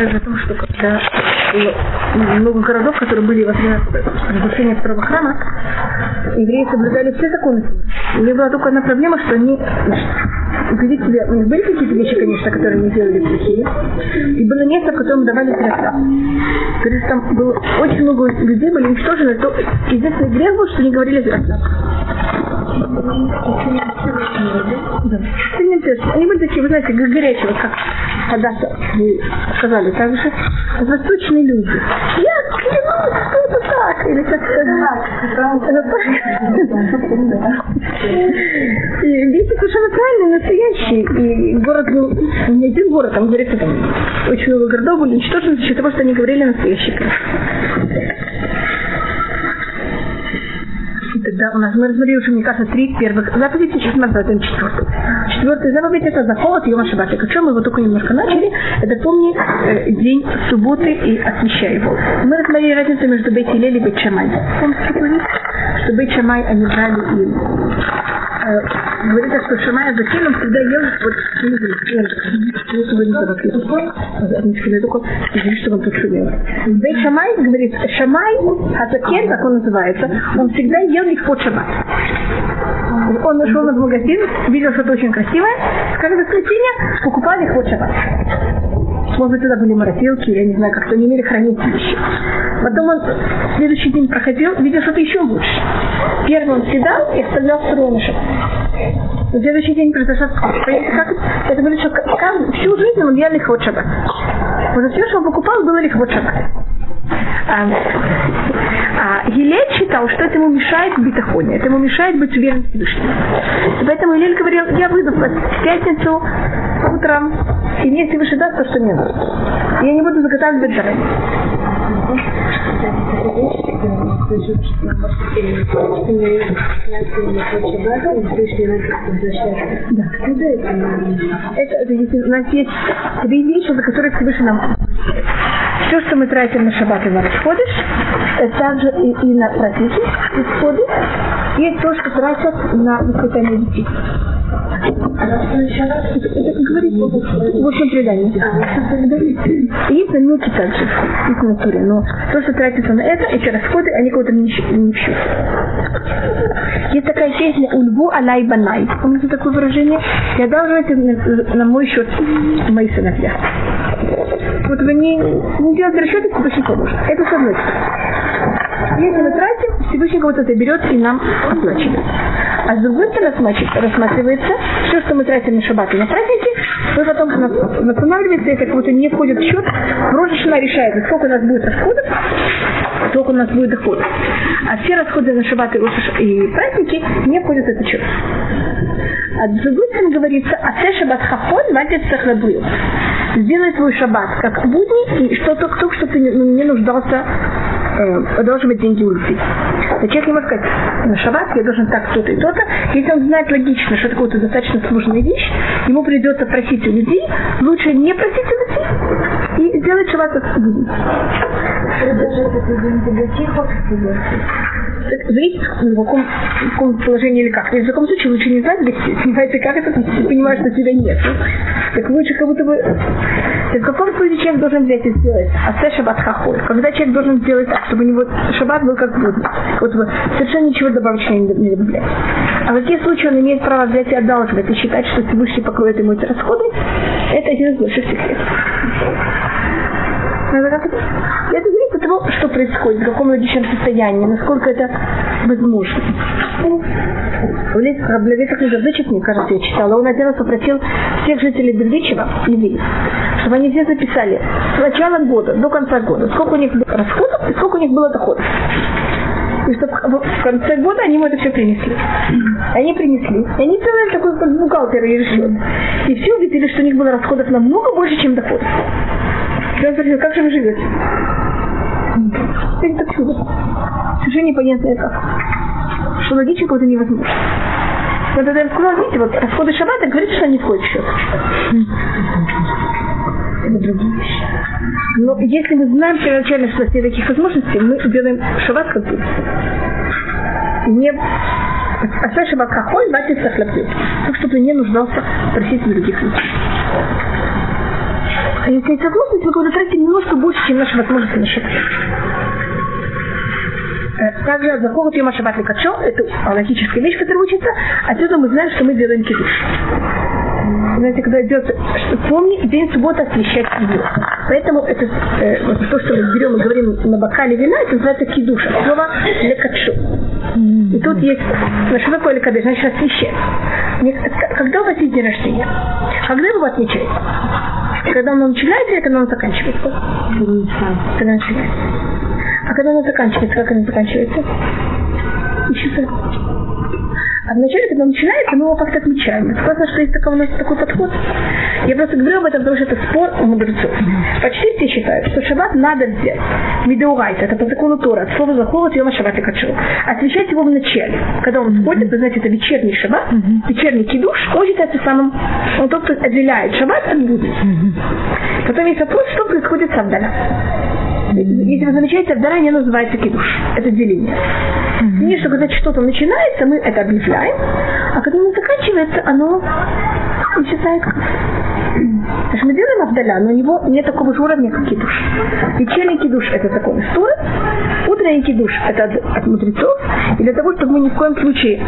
рассказывали о том, что когда много городов, которые были во время разрушения второго храма, евреи соблюдали все законы. У них была только одна проблема, что они убедить себя, у них были какие-то вещи, конечно, которые они делали плохие, и было место, в котором давали средства. Говорит, там было очень много людей были уничтожены, то единственный грех был, что они говорили зря. Они были такие, вы знаете, горячие, вот как когда-то вы сказали, так же? Восточные люди. Я клянусь, что это так, или как И Вещи совершенно правильные, настоящие. И город был, не один город, там говорится, там очень много городов были уничтожены за счет того, что они говорили настоящий Тогда у нас мы разберем уже, мне кажется, три первых заповеди, сейчас мы разберем четвертую. Четвертая заповедь это заход Йома Шаббат. О чем мы его только немножко начали, это помни э, день субботы и освящай его. Мы рассмотрели разницу между Бейт Илель и Бейт Шамай. Помните, что Бейт Шамай они брали и э, говорится, что Шамай Закин, он всегда ел вот что он тут шумел. Бейт Шамай говорит, Шамай Хазакен, как он называется, он всегда ел их под шаббат. Он нашел в магазин, видел что-то очень красивое, как воскресенье покупали их под шаббат. Может быть, тогда были морозилки, я не знаю, как-то не имели хранить вещи. Потом он следующий день проходил, видел что-то еще лучше. Первый он съедал и оставлял второй на шаббат. На следующий день произошло, как, это говорит, что всю жизнь он ел лихвот шаббат. Вот все, что он покупал, было лихвот шаббат. А, а Елель считал, что это ему мешает в битахоне, это ему мешает быть уверенным в Всевышнем. Поэтому Елель говорил, я выйду в пятницу утром, и мне Всевышний даст то, что мне нужно. Я не буду заготавливать заранее. Да. Это, это, у нас есть три вещи, за которые Всевышний нам все, что мы тратим на шаббат и на расходишь, также и, и на праздники, исходы, есть то, что тратят на воспитание детей. Это в общем предании. Есть намеки также, есть в но то, что тратится на это, эти расходы, они кого-то не, не счет. Есть такая песня «Ульбу алай банай». Помните такое выражение? Я должна на, на мой счет мои сыновья. Вот вы не, не делаете расчеты, Всевышний поможет. Это с одной стороны. Если мы тратим, Всевышний кого-то это берет и нам оплачивает. А с другой стороны рассматривается, все, что мы тратим на шаббат и на праздники, мы потом восстанавливается, это как будто не входит в счет. Рожешина решает, сколько у нас будет расходов, сколько у нас будет доходов. А все расходы на шаббат и праздники не входят в этот счет. А с другой стороны говорится, а ты шаббат хахон вадит сахрабрил. Сделай твой шаббат как будни, и что только, только что ты не нуждался э, должен быть деньги у людей. Но человек не может сказать, на шаббат я должен так, то-то и то-то. Если он знает логично, что это какая-то достаточно сложная вещь, ему придется просить у людей, лучше не просить у людей и сделать шаббат как будни. Зависит, в каком, в каком положении или как. в таком случае лучше не знать, где снимается как это, ты понимаешь, что тебя нет. Так лучше как будто бы... Так в каком случае человек должен взять и сделать? А шаббат хахоль. Когда человек должен сделать так, чтобы у него шаббат был как будто. Вот совершенно ничего добавить не, добавлять. А в таких случаях он имеет право взять и одалживать и считать, что Всевышний покроет ему эти расходы. Это один из больших секретов. Это зависит от того, что происходит, в каком логичном состоянии, насколько это возможно. В Раблевитах Лизавдычев, мне кажется, я читала, он один раз попросил всех жителей Бердичева, евреев, чтобы они все записали с начала года до конца года, сколько у них было расходов и сколько у них было доходов. И чтобы в конце года они ему это все принесли. Они принесли. И они целый такой как бухгалтер и решил. И все увидели, что у них было расходов намного больше, чем доходов. Он спросил, как же вы живете? Это так чудо. Совершенно непонятно как. Что логично кого-то невозможно. Но тогда я сказал, видите, вот расходы шаббата говорит, что они входят в. Это другие вещи. Но если мы знаем первоначально, что у нас нет таких возможностей, мы делаем шаббат как будет. Не а шаббат какой, батится хлопьет. Так, чтобы не нуждался просить других людей. А если есть возможность, мы кого-то тратим немножко больше, чем наши возможности на шаббат. Э, также от Захова Йома Шаббат Лекачо, это логическая вещь, которая учится, отсюда мы знаем, что мы делаем кидуш. Знаете, когда идет, помни, день суббота освещать ее. Поэтому это э, вот то, что мы берем и говорим на бокале вина, это называется кидуш, от слова лекачу. И тут есть, на что такое лекадыш, значит освещать. Когда у вас есть день рождения? Когда вы его отмечаете? Когда он начинается или когда он заканчивается? Когда начинается. А когда она заканчивается, как она заканчивается? Ищется. А вначале, когда начинается, мы его как-то отмечаем. Согласна, что есть такой у нас такой подход. Я просто говорю об этом, потому что это спор у мудрецов. Почти все считают, что шаббат надо взять. Медеурайта, это по закону Тора, от слова заховать йома шаббат и качу. Освещать его в начале. Когда он входит, вы знаете, это вечерний шаббат, вечерний кидуш, он считается самым, он тот, кто отделяет шаббат от будни. Потом есть вопрос, что происходит с Авдаля. Если вы замечаете, Авдара не называется кидуш. Это деление. Не, что когда что-то начинается, мы это объявляем, а когда оно заканчивается, оно исчезает. Значит, мы делаем Авдаля, но у него нет такого же уровня, как кидуш. Вечерний кидуш – это закон истории, утренний кидуш – это от, от мудрецов, и для того, чтобы мы ни в коем случае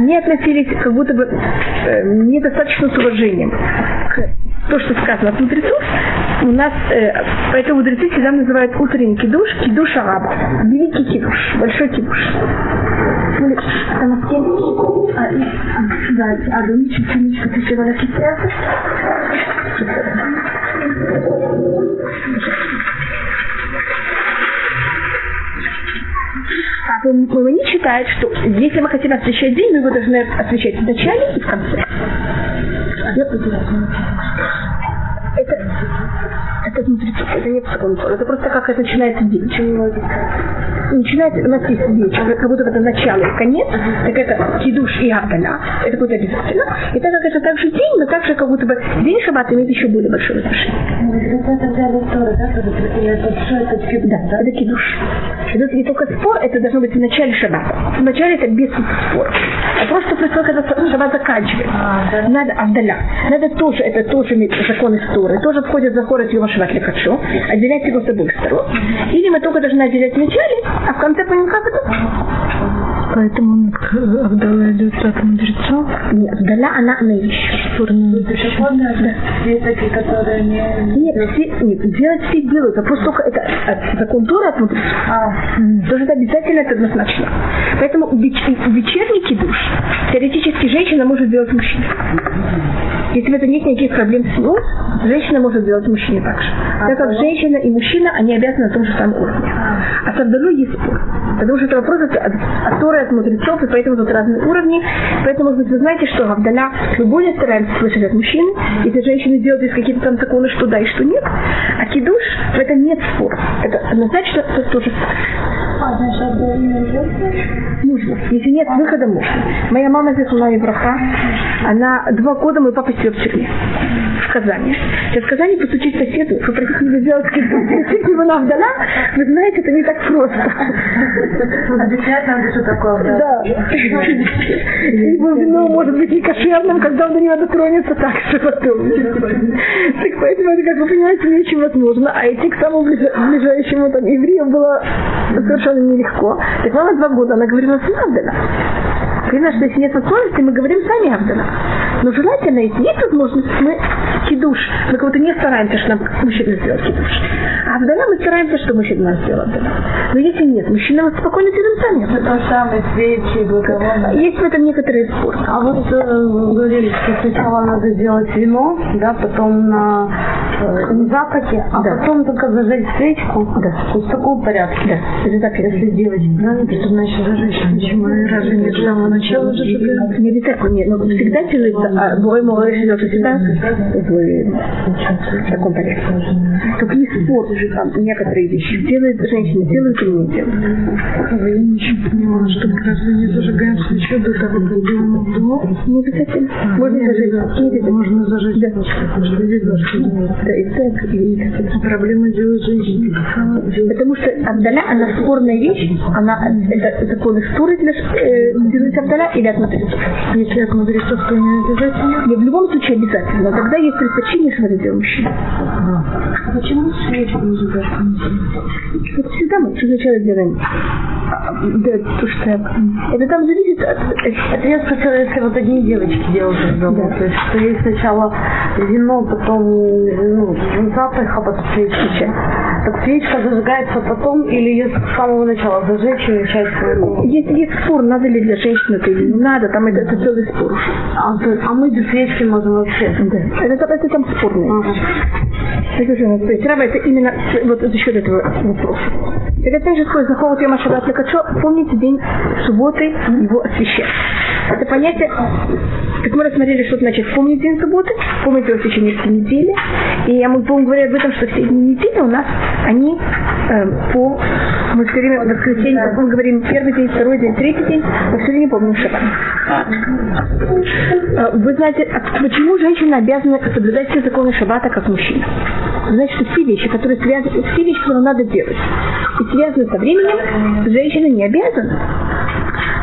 не относились как будто бы э, недостаточно с уважением к то, что сказано от мудрецов, у нас, э, поэтому мудрецы всегда называют утренний кидуш, кидуш араба, великий кидуш, большой кидуш. А а вы, не считает, что если мы хотим освещать день, мы его должны освещать в начале и в конце. Это мудрецов, это не психонтор. Это просто как это начинается день. Начинается, у нас есть вечер, как будто это начало и конец, так это кидуш и авдаля, это будет обязательно. И так как это также день, но также как будто бы день шаббата имеет еще более большое отношение. Да, это кидуш. Это не только спор, это должно быть в начале шаббата. В начале это без спора. А просто происходит, когда шаббат заканчивается. Надо авдаля. Надо тоже, это тоже иметь закон истории. Тоже входит в захор Йома Шаббат Лекачо. Отделять его с обоих сторон. Или мы только должны отделять в а в конце понимаем, как это. Поэтому Авдала идет от мудрецов? Нет, Авдала она наивысшая. Спорная. Да. Все такие, которые не... Нет, все, нет, делать все делают, а просто только это от, закон Тора от мудрецов. А. Тоже это обязательно, это однозначно. Поэтому веч, вечерний кидуш теоретически женщина может делать мужчина. Если в этом нет никаких проблем с ним, женщина может делать мужчине так же. А так как женщина и мужчина, они обязаны на том же самом уровне. А с Абдалой есть спор. Потому что это вопрос от, от, от Торы, от мудрецов, и поэтому тут разные уровни. Поэтому, может вы знаете, что Авдаля мы более стараемся слышать от мужчин. Если женщины делают здесь какие-то там законы, что да и что нет. А кидуш, в этом нет спора. Это однозначно это тоже Нужно. Если нет выхода, можно. Моя мама была браха. Она два года, мой папа сидел в тюрьме. В Казани. Сейчас в Казани постучить соседу, попросить его сделать его на Авдаля, вы знаете, это не так просто. Объяснять надо, что такое Да. Его вино может быть не кошерным, когда он до него дотронется так, что потом. Так поэтому это, как вы понимаете, не очень возможно. А идти к самому ближайшему там еврею было совершенно нелегко. Так мама два года, она говорила с Понятно, что если нет возможности, мы говорим сами Авдана. Но желательно, если есть возможность, мы кидуш, мы кого-то не стараемся, что нам мужчина сделал кидуш. А Авдана мы стараемся, что мужчина нас сделал Авдана. Но если нет, мужчина мы спокойно делаем сами Авдана. То самое свечи, благовония. Есть в этом некоторые споры. А вот э, говорили, что сначала надо сделать вино, да, потом на э, закате, а Да. потом только зажечь свечку. Да. Вот в таком порядке. Да, это так, Если девочки, да, Что значит зажечь? Почему разве не с самого начала же? Не обязательно, нет, но всегда делается, а Бой Мой всегда в, в таком порядке. Только есть спор там, некоторые вещи. Делает женщина, делает или не делает. Я не поняла, что мы разве не зажигаем свечу до того, как делаем вдох? Не обязательно. Можно зажечь. Не. Можно зажечь. Да. Да, и так, и так. проблема делает женщина. Потому что Абдаля, она спорная вещь, она, это законы стуры для э, Абдаля или от мудрецов. Если от мудрецов, то не обязательно. И в любом случае обязательно. Тогда есть предпочтение, что это делал мужчина. Почему свечку не? Это всегда мы сначала делаем. а, Да, то, что это там зависит от, от- я спросила, если вот одни девочки делают дома. Да. То есть, что есть сначала вино, потом ну, запах, а потом свечка. Так свечка зажигается потом или если с самого начала зажечь и начать свою... есть, есть спор, надо ли для женщины это или не надо, там это, это целый спор. А, а мы без свечки можем вообще. Да. Это, там- это там спорное. Ага. Это уже, то есть Раба это именно вот за счет этого вопроса. Так это же такой заход Йома Шаббат Лекачо, помните день субботы, его освящать. Это понятие, так мы рассмотрели, что значит помнить день субботы, помнить его в течение всей недели. И я мы будем говорить об этом, что все дни недели у нас, они э, по, мы все время воскресенье, как мы говорим, первый день, второй день, третий день, мы все время помним Шаббат. Э, Вы знаете, а почему женщина обязана соблюдать все законы Шаббата, как мужчина? Значит, все вещи, которые связаны, все вещи, которые надо делать, связаны со временем, женщина не обязана.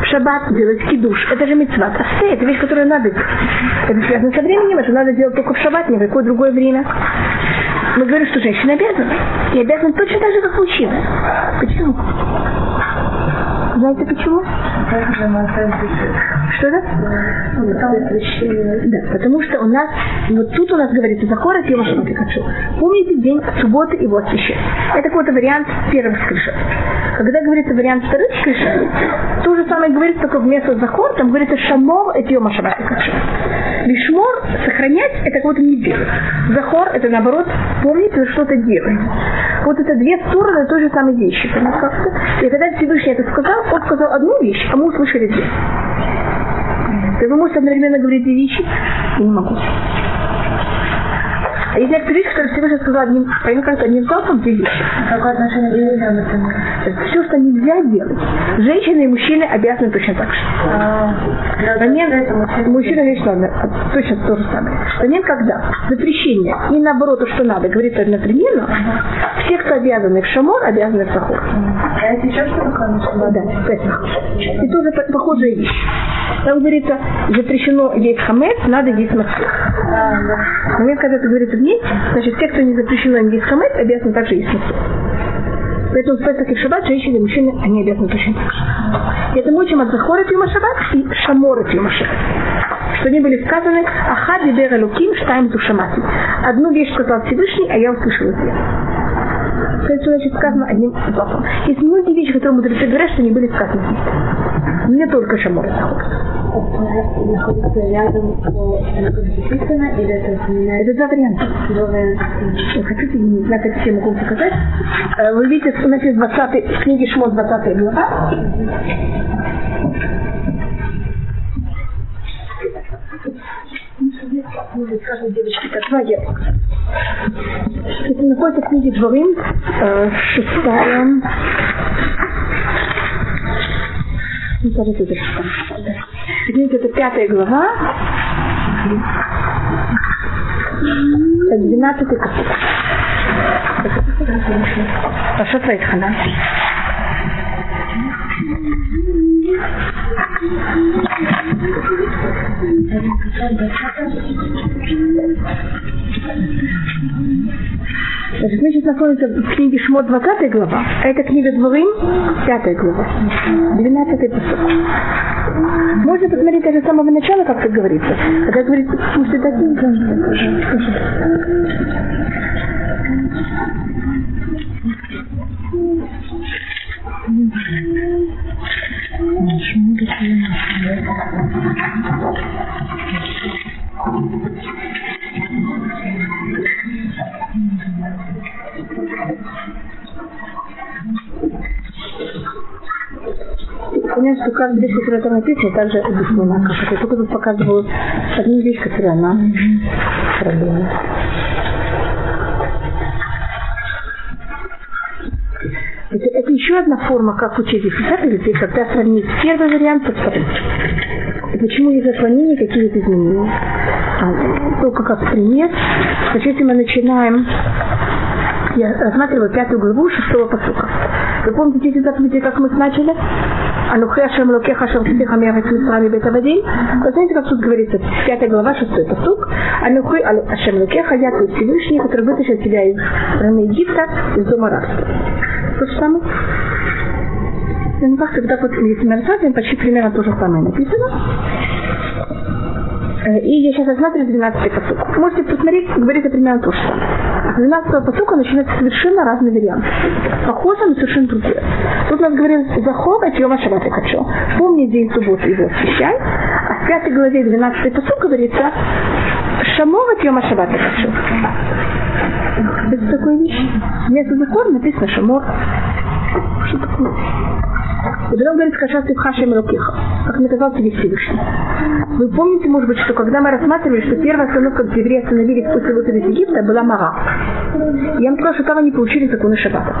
В шаббат делать кидуш, это же мецват. А это вещь, которую надо делать. Это связано со временем, это надо делать только в шаббат, ни в какое другое время. Мы говорим, что женщина обязана. И обязана точно так же, как мужчина. Почему? Знаете почему? Что это? Да, потому что у нас, вот тут у нас говорится, Захора Тема Шаббат хочу. Помните день субботы его освящать. Это какой-то вариант первых скрижет. Когда говорится вариант вторых скрижет, то же самое говорится, только вместо Захор, там говорится Шамор et Йома Шаббат хочу. Лишмор, сохранять, это кого-то не делать. Захор, это наоборот, помнить, это что-то делать. Вот это две стороны той же самой вещи. И когда Всевышний это сказал, он сказал одну вещь, а мы услышали две. Так вы можете одновременно говорить две вещи? Я не могу. А есть некоторые вещи, которые Всевышний сказал одним, понятно, как одним две вещи. Какое отношение это? Все, что нельзя делать, женщины и мужчины обязаны точно так же. Момент, мужчина вещь надо, а точно то же самое. Момент, когда запрещение и наоборот, то, что надо, говорится одновременно, все, кто обязаны в шамор, обязаны в сахор. А это еще что такое? Да, Песах. И тоже по- похожая вещь. Там говорится, запрещено есть хамец, надо есть масло. Момент, когда это говорится в ней, значит, те, кто не запрещено им есть хамец, обязаны также есть масло. Поэтому в Песах и Шаббат женщины и мужчины, они обязаны точно так же. Это мы учим от Захора Тима Шаббат и Шамора Тима Шаббат. Что они были сказаны, Ахад Бибер Луким Штайм Тушамати. Одну вещь сказал Всевышний, а я услышал. То есть, значит, сказано одним залпом. Есть многие вещи, которые мудрецы говорят, что не были сказаны. Не только Шамор Находится рядом записано или это Это два варианта. Вы хотите, не знаю, хотите, я могу показать. Э, Вы видите, у нас есть 20 в книге Шмот 20 глава. Может, скажем, девочки, как два яблока. Это находится в книге Дворим, э, шестая... Ну, кажется, это шестая. Извините, это пятая глава. Это двенадцатый капит. Паша Твайтхана. Значит, мы сейчас находимся в книге Шмот 20 глава, а это книга Дворым 5 глава, 12 посок. Можно посмотреть даже с самого начала, как это говорится. Когда говорится, пусть это Понятно, что каждая вещь, которая там написана, также объяснена. Как это. Только тут показываю одну вещь, которая она проблема. еще одна форма, как учить десятилетий, когда сравнить первый вариант со вторым. Почему из отклонений какие-то изменения? А, только как пример. Значит, если мы начинаем я рассматриваю пятую главу шестого посука. Вы помните эти заповеди, как мы начали? Анухе Ашем Локе Хашем Ситиха Меха Митсрами Бетавадин. Вы знаете, как тут говорится? Пятая глава, шестой посук. Анухе Ашем Локе я твой Всевышний, который вытащил тебя из страны Египта, из дома рабства. То же самое. Как тогда вот, если мы рассматриваем, почти примерно то же самое написано. Э, и я сейчас рассматриваю 12 посук. Можете посмотреть, говорится примерно то с 12 посука начинается совершенно разный вариант. Похоже, но совершенно другое. Тут у нас говорится «Захов от Йома Шаббат я хочу». Помни день субботы его освящай. А в 5 главе 12 посук говорится «Шамов от Йома Шаббат я хочу». Это такое вещь. Вместо закона написано «Шамор». Что такое? И потом говорит, скажи, ты хашем рукиха, как наказал тебе Всевышний. Вы помните, может быть, что когда мы рассматривали, что первая остановка, где евреи остановились после выхода из Египта, была Мара. Я вам сказала, что там они получили законы Шаббата.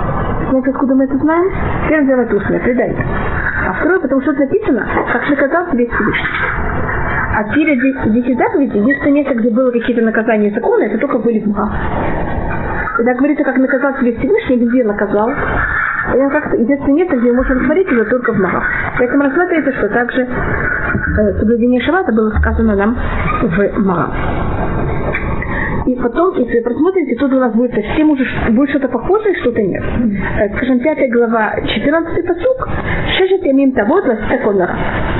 Знаете, откуда мы это знаем? Первое дело это устное, предание. А второе, потому что это написано, как наказал тебе Всевышний. А перед 10 заповедей, единственное место, где было какие-то наказания закона, это только были в. Когда говорится, как наказал тебе Всевышний, где наказал, он как-то единственное место, где можно рассмотреть его только в Магах. Поэтому рассматривается, что также э, соблюдение шаббата было сказано нам в Магах. И потом, если вы просмотрите, тут у нас будет совсем уже будет что-то похожее, что-то нет. Э, скажем, 5 глава, 14 посук. Шесть ямим того, 20 законов.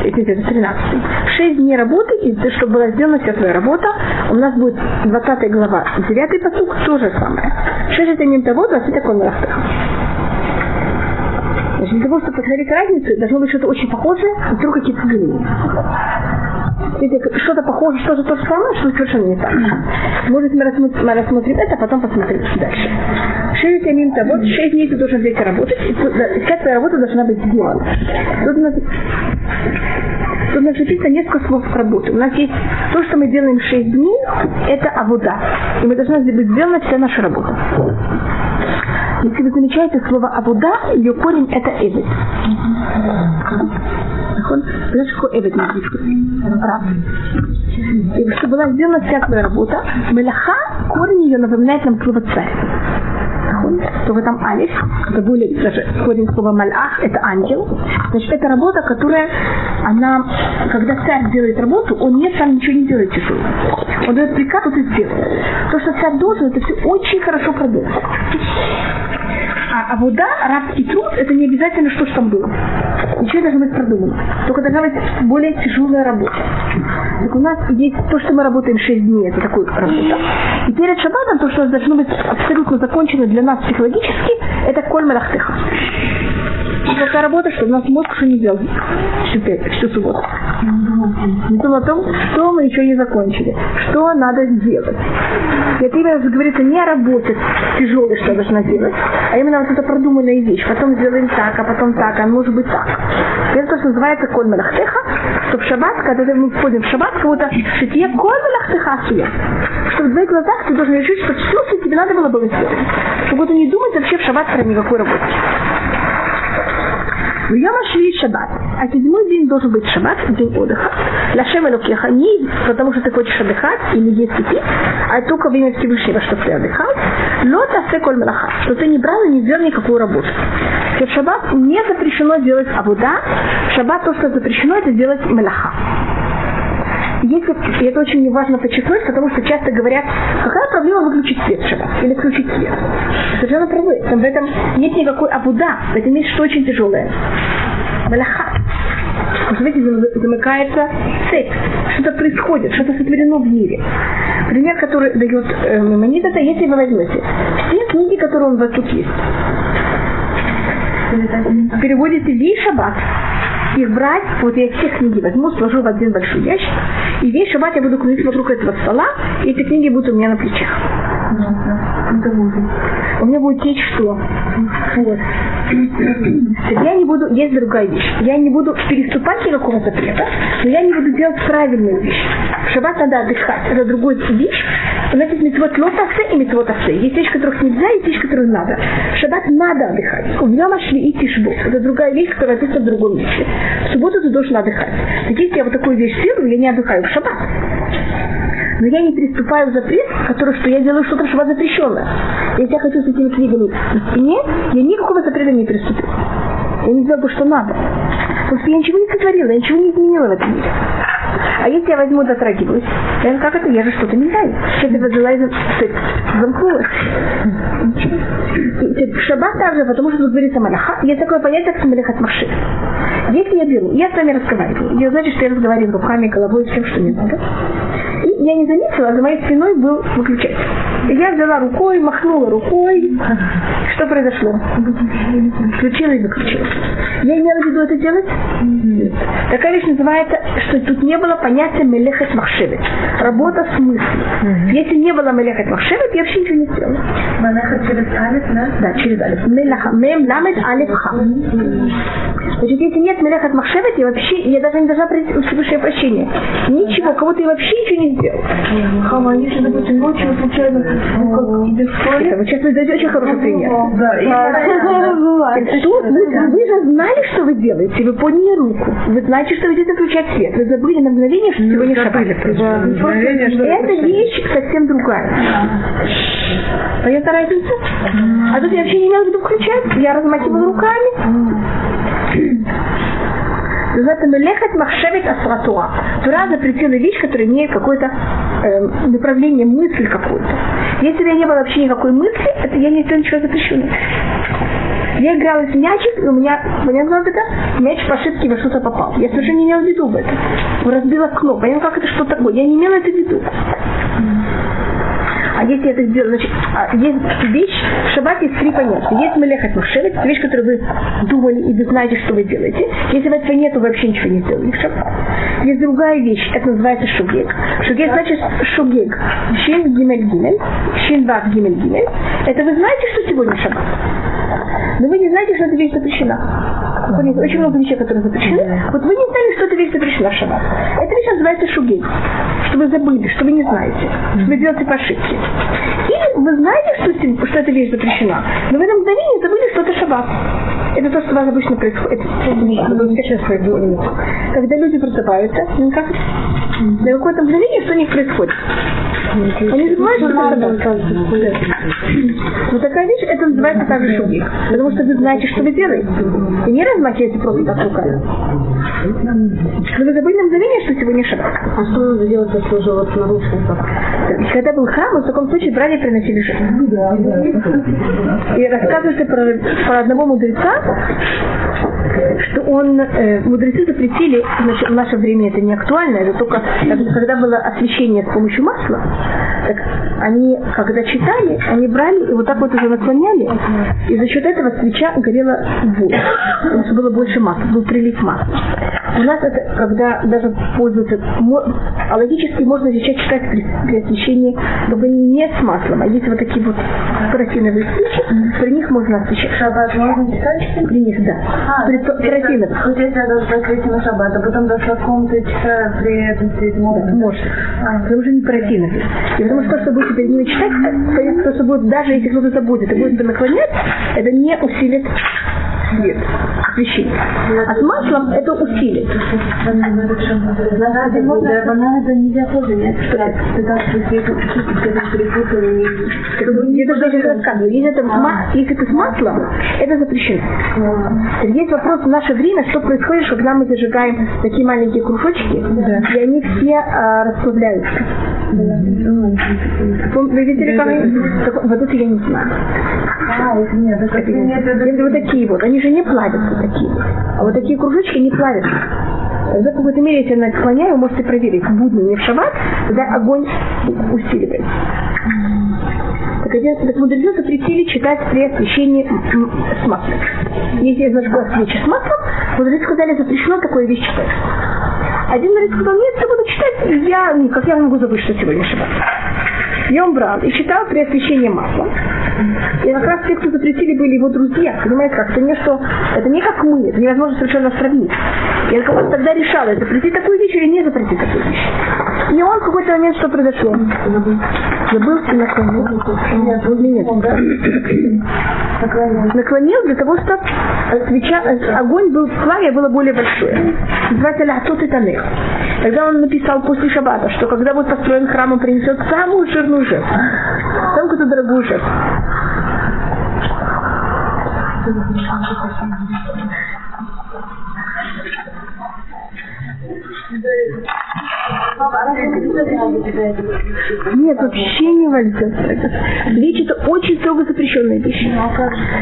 Это 13. Шесть дней работы, и чтобы была сделана вся твоя работа, у нас будет 20 глава, 9 посук, то же самое. Шесть ямим того, 20 законов. Значит, для того, чтобы посмотреть разницу, должно быть что-то очень похожее, и вдруг какие-то изменения. Что-то похоже, что-то то же самое, что совершенно не так. Может, мы рассмотрим, мы рассмотрим это, а потом посмотрим дальше. Шесть амин вот шесть дней ты должен взять работать, и вся твоя работа должна быть сделана. Тут у нас, тут у нас написано несколько слов работы. У нас есть то, что мы делаем шесть дней, это авуда. И мы должны быть сделана вся наша работа. Если вы замечаете слово Абуда, ее корень это Эвид. Знаешь, какой Эвид на И чтобы была сделана вся твоя работа, Мелаха, корень ее напоминает нам слово царь. То в этом алиф, это более даже корень слова малах, это ангел. Значит, это работа, которая, она, когда царь делает работу, он не сам ничего не делает тяжело. Он дает приказ, вот и сделает. То, что царь должен, это все очень хорошо продумано. А авуда, арабский труд, это не обязательно, что ж там было. Ничего должно быть продумано. Только должна быть более тяжелая работа. Так у нас есть то, что мы работаем 6 дней, это такая работа. И перед шаббатом то, что должно быть абсолютно закончено для нас психологически, это коль малахтеха. Такая работа, что у нас мозг уже не делал всю, всю субботу. Думал о том, что мы еще не закончили, что надо сделать. И это именно говорится не о работе тяжелой, что должна делать, а именно вот эта продуманная вещь. Потом сделаем так, а потом так, а может быть так. Это то, что называется коль малахтеха, что в шаббат, когда мы входим в шаббат, как будто шитье коль малахтеха. Что в твоих глазах ты должен решить, что все, что тебе надо было бы сделать. Будто не думать вообще в шаббат про никакой работы. В Йома Шви Шаббат. А седьмой день должен быть Шаббат, день отдыха. Лашем Элокеха не потому, что ты хочешь отдыхать или есть и пить, а только в имя Всевышнего, чтобы ты отдыхал. Лот асе коль малаха, что ты не брал и не сделал никакую работу. В Шаббат не запрещено делать абуда. В Шаббат то, что запрещено, это делать малаха если, и это очень важно подчеркнуть, потому что часто говорят, какая проблема выключить свет в шаббат или включить свет. Совершенно правы. Там в этом нет никакой абуда, в этом есть что очень тяжелое. Малаха. Посмотрите, замыкается цепь. Что-то происходит, что-то сотворено в мире. Пример, который дает э, Маймонид, это если вы возьмете все книги, которые у вас тут есть, переводите весь шаббат, их брать, вот я все книги возьму, сложу в один большой ящик, и весь шаббат я буду крутить вокруг этого стола, и эти книги будут у меня на плечах. У меня будет течь что? Вот. Я не буду, есть другая вещь. Я не буду переступать никакого запрета, но я не буду делать правильную вещь. В шаббат надо отдыхать. Это другая вещь. У нас есть митцвот лотасе и митцвот асе. Есть вещи, которых нельзя, есть вещи, которые надо. В шаббат надо отдыхать. В нем шли и тишбу. Это другая вещь, которая описана в другом месте. В субботу ты должен отдыхать. Так если я вот такую вещь делаю, я не отдыхаю в шаббат но я не приступаю в запрет, который, что я делаю что-то, что запрещенное. Если я хочу с этими книгами спине, я никакого запрета не приступлю. Я не сделал бы, что надо. Потому что я ничего не сотворила, я ничего не изменила в этом мире. А если я возьму, дотрагиваюсь, я как это, я же что-то меняю. Я взяла и замкнулась. Шаббат также, потому что тут говорится маляха, есть такое понятие, как самалихат машин. Если я беру, я с вами разговариваю, я значит, что я разговариваю руками, головой, всем, что мне надо. И я не заметила, за моей спиной был выключатель. Я взяла рукой, махнула рукой. Что произошло? Включила и выключила. Я имела в виду это делать? Нет. Такая вещь называется, что тут не было понятия мелехет махшевет. Работа с мыслью. Если не было мелехет махшевет, я вообще ничего не сделала. Мелехет через алиф, да? Да, через алиф. Мем ламет алиф ха. Значит, если нет мелехет махшевет, я вообще, я даже не должна просить Всевышнее прощения. Ничего, кого-то я вообще ничего не сделал. Хама, если, допустим, ночью случайно, ну, как. Это вы сейчас даете очень хороший пример. Да, Тут вы, вы же знали, что вы делаете, вы подняли руку. Вы знаете, что вы идете включать свет. Вы забыли на мгновение, что сегодня шаббат. Это вещь совсем другая. Понятна разница? А тут я вообще не имела в виду включать. Я размахивала руками. Называется мелехет махшевит асратуа. Тура запретила вещь, которая имеет какое-то э, направление, мысль какую-то. Если бы я не было вообще никакой мысли, это я не сделаю ничего запрещенного. Я играла с мячик, и у меня, понятно, как это? Мяч по ошибке во что-то попал. Я совершенно не имела в виду об этом. Разбила окно. Понятно, как это что такое? Я не имела это в виду. Если это сделать, значит, а есть вещь, в шаббат есть три понятия. Есть мелехат мушевит, вещь, которую вы думали и вы знаете, что вы делаете. Если этого нет, то вообще ничего не сделали в шаббат. Есть другая вещь, это называется шугег. Шугег значит шугег. Шин гимель гимель, шин вав гимель гимель. Это вы знаете, что сегодня шаббат. Но вы не знаете, что эта вещь запрещена. Понятно, очень много вещей, которые запрещены. Вот вы не знали, что эта вещь запрещена в шаббат. Эта вещь называется шугей. Что вы забыли, что вы не знаете. Что вы делаете по ошибке. Или вы знаете, что, что эта вещь запрещена, но в этом мгновении забыли, что это шаббат. Это то, что у вас обычно происходит. Когда люди просыпаются, ну как, на какое-то мгновение что у них происходит? Они забывают, что это шаббат. Вот такая вещь, это называется также шугик. Потому что вы знаете, что вы делаете. И не размахиваете просто так руками. Но вы забыли на мгновение, что сегодня шаббат. А что надо делать, если уже вот нарушил? Когда был храм, в таком случае брали и приносили жертву. И рассказывается про, про одного мудреца, что он, э, мудрецы запретили, значит, в наше время это не актуально, это только когда было освещение с помощью масла, так они, когда читали, они брали и вот так вот уже наклоняли, и за счет этого свеча горела больше, потому что было больше масла, был прилив масла. У нас это, когда даже пользуются, а логически можно сейчас читать при, освещении, как бы не с маслом, а есть вот такие вот парафиновые свечи, при них можно освещать. Шаббат можно читать? При них, да. А, при парафиновых. Вот если я даже закрыть на шаббат, а потом до каком-то часа при этом сидеть можно? Да, можно. А. Это уже не парафиновые. И потому что то, что будет перед ними читать, то, что будет, даже если кто-то забудет и будет наклонять, это не усилит свет, освещение. А с маслом это усилит. Банана нельзя тоже не как Я даже рассказываю, если это, если это с маслом, это запрещено. Есть вопрос в наше время, что происходит, когда мы зажигаем такие маленькие кружочки, и они все а, расплавляются. Вы видели, как они? Вот это я не знаю. А, это нет, это нет, это Если вот такие вот, они же не плавятся такие. А вот такие кружочки не плавятся. Тогда в какой-то мере, если вы можете проверить, в будни, не в шаббат, тогда огонь усиливается. Так, один, так мудрецы запретили читать при освещении с маслом. Если я зажгла свечи с маслом, мудрецы сказали, запрещено такое вещь читать. Один мудрец сказал, нет, я буду читать, я, как я могу забыть, что сегодня шаббат. И он брал и читал при освещении маслом. И как раз те, кто запретили, были его друзья. Понимаете, как? Это не что, это не как мы, это невозможно совершенно сравнить. Я кого тогда решала, запретить такую вещь или не запретить такую вещь. И он в какой-то момент что произошло? Забыл и наклонил. Наклонил для того, чтобы свеча, огонь был пламя было более большое. Называется Ляхтот и Танех. Тогда он написал после Шаббата, что когда будет построен храм, он принесет самую жирную жертву. Самую какую-то дорогую жертву. Нет, вообще не нельзя. Свечи это очень строго запрещенная вещь.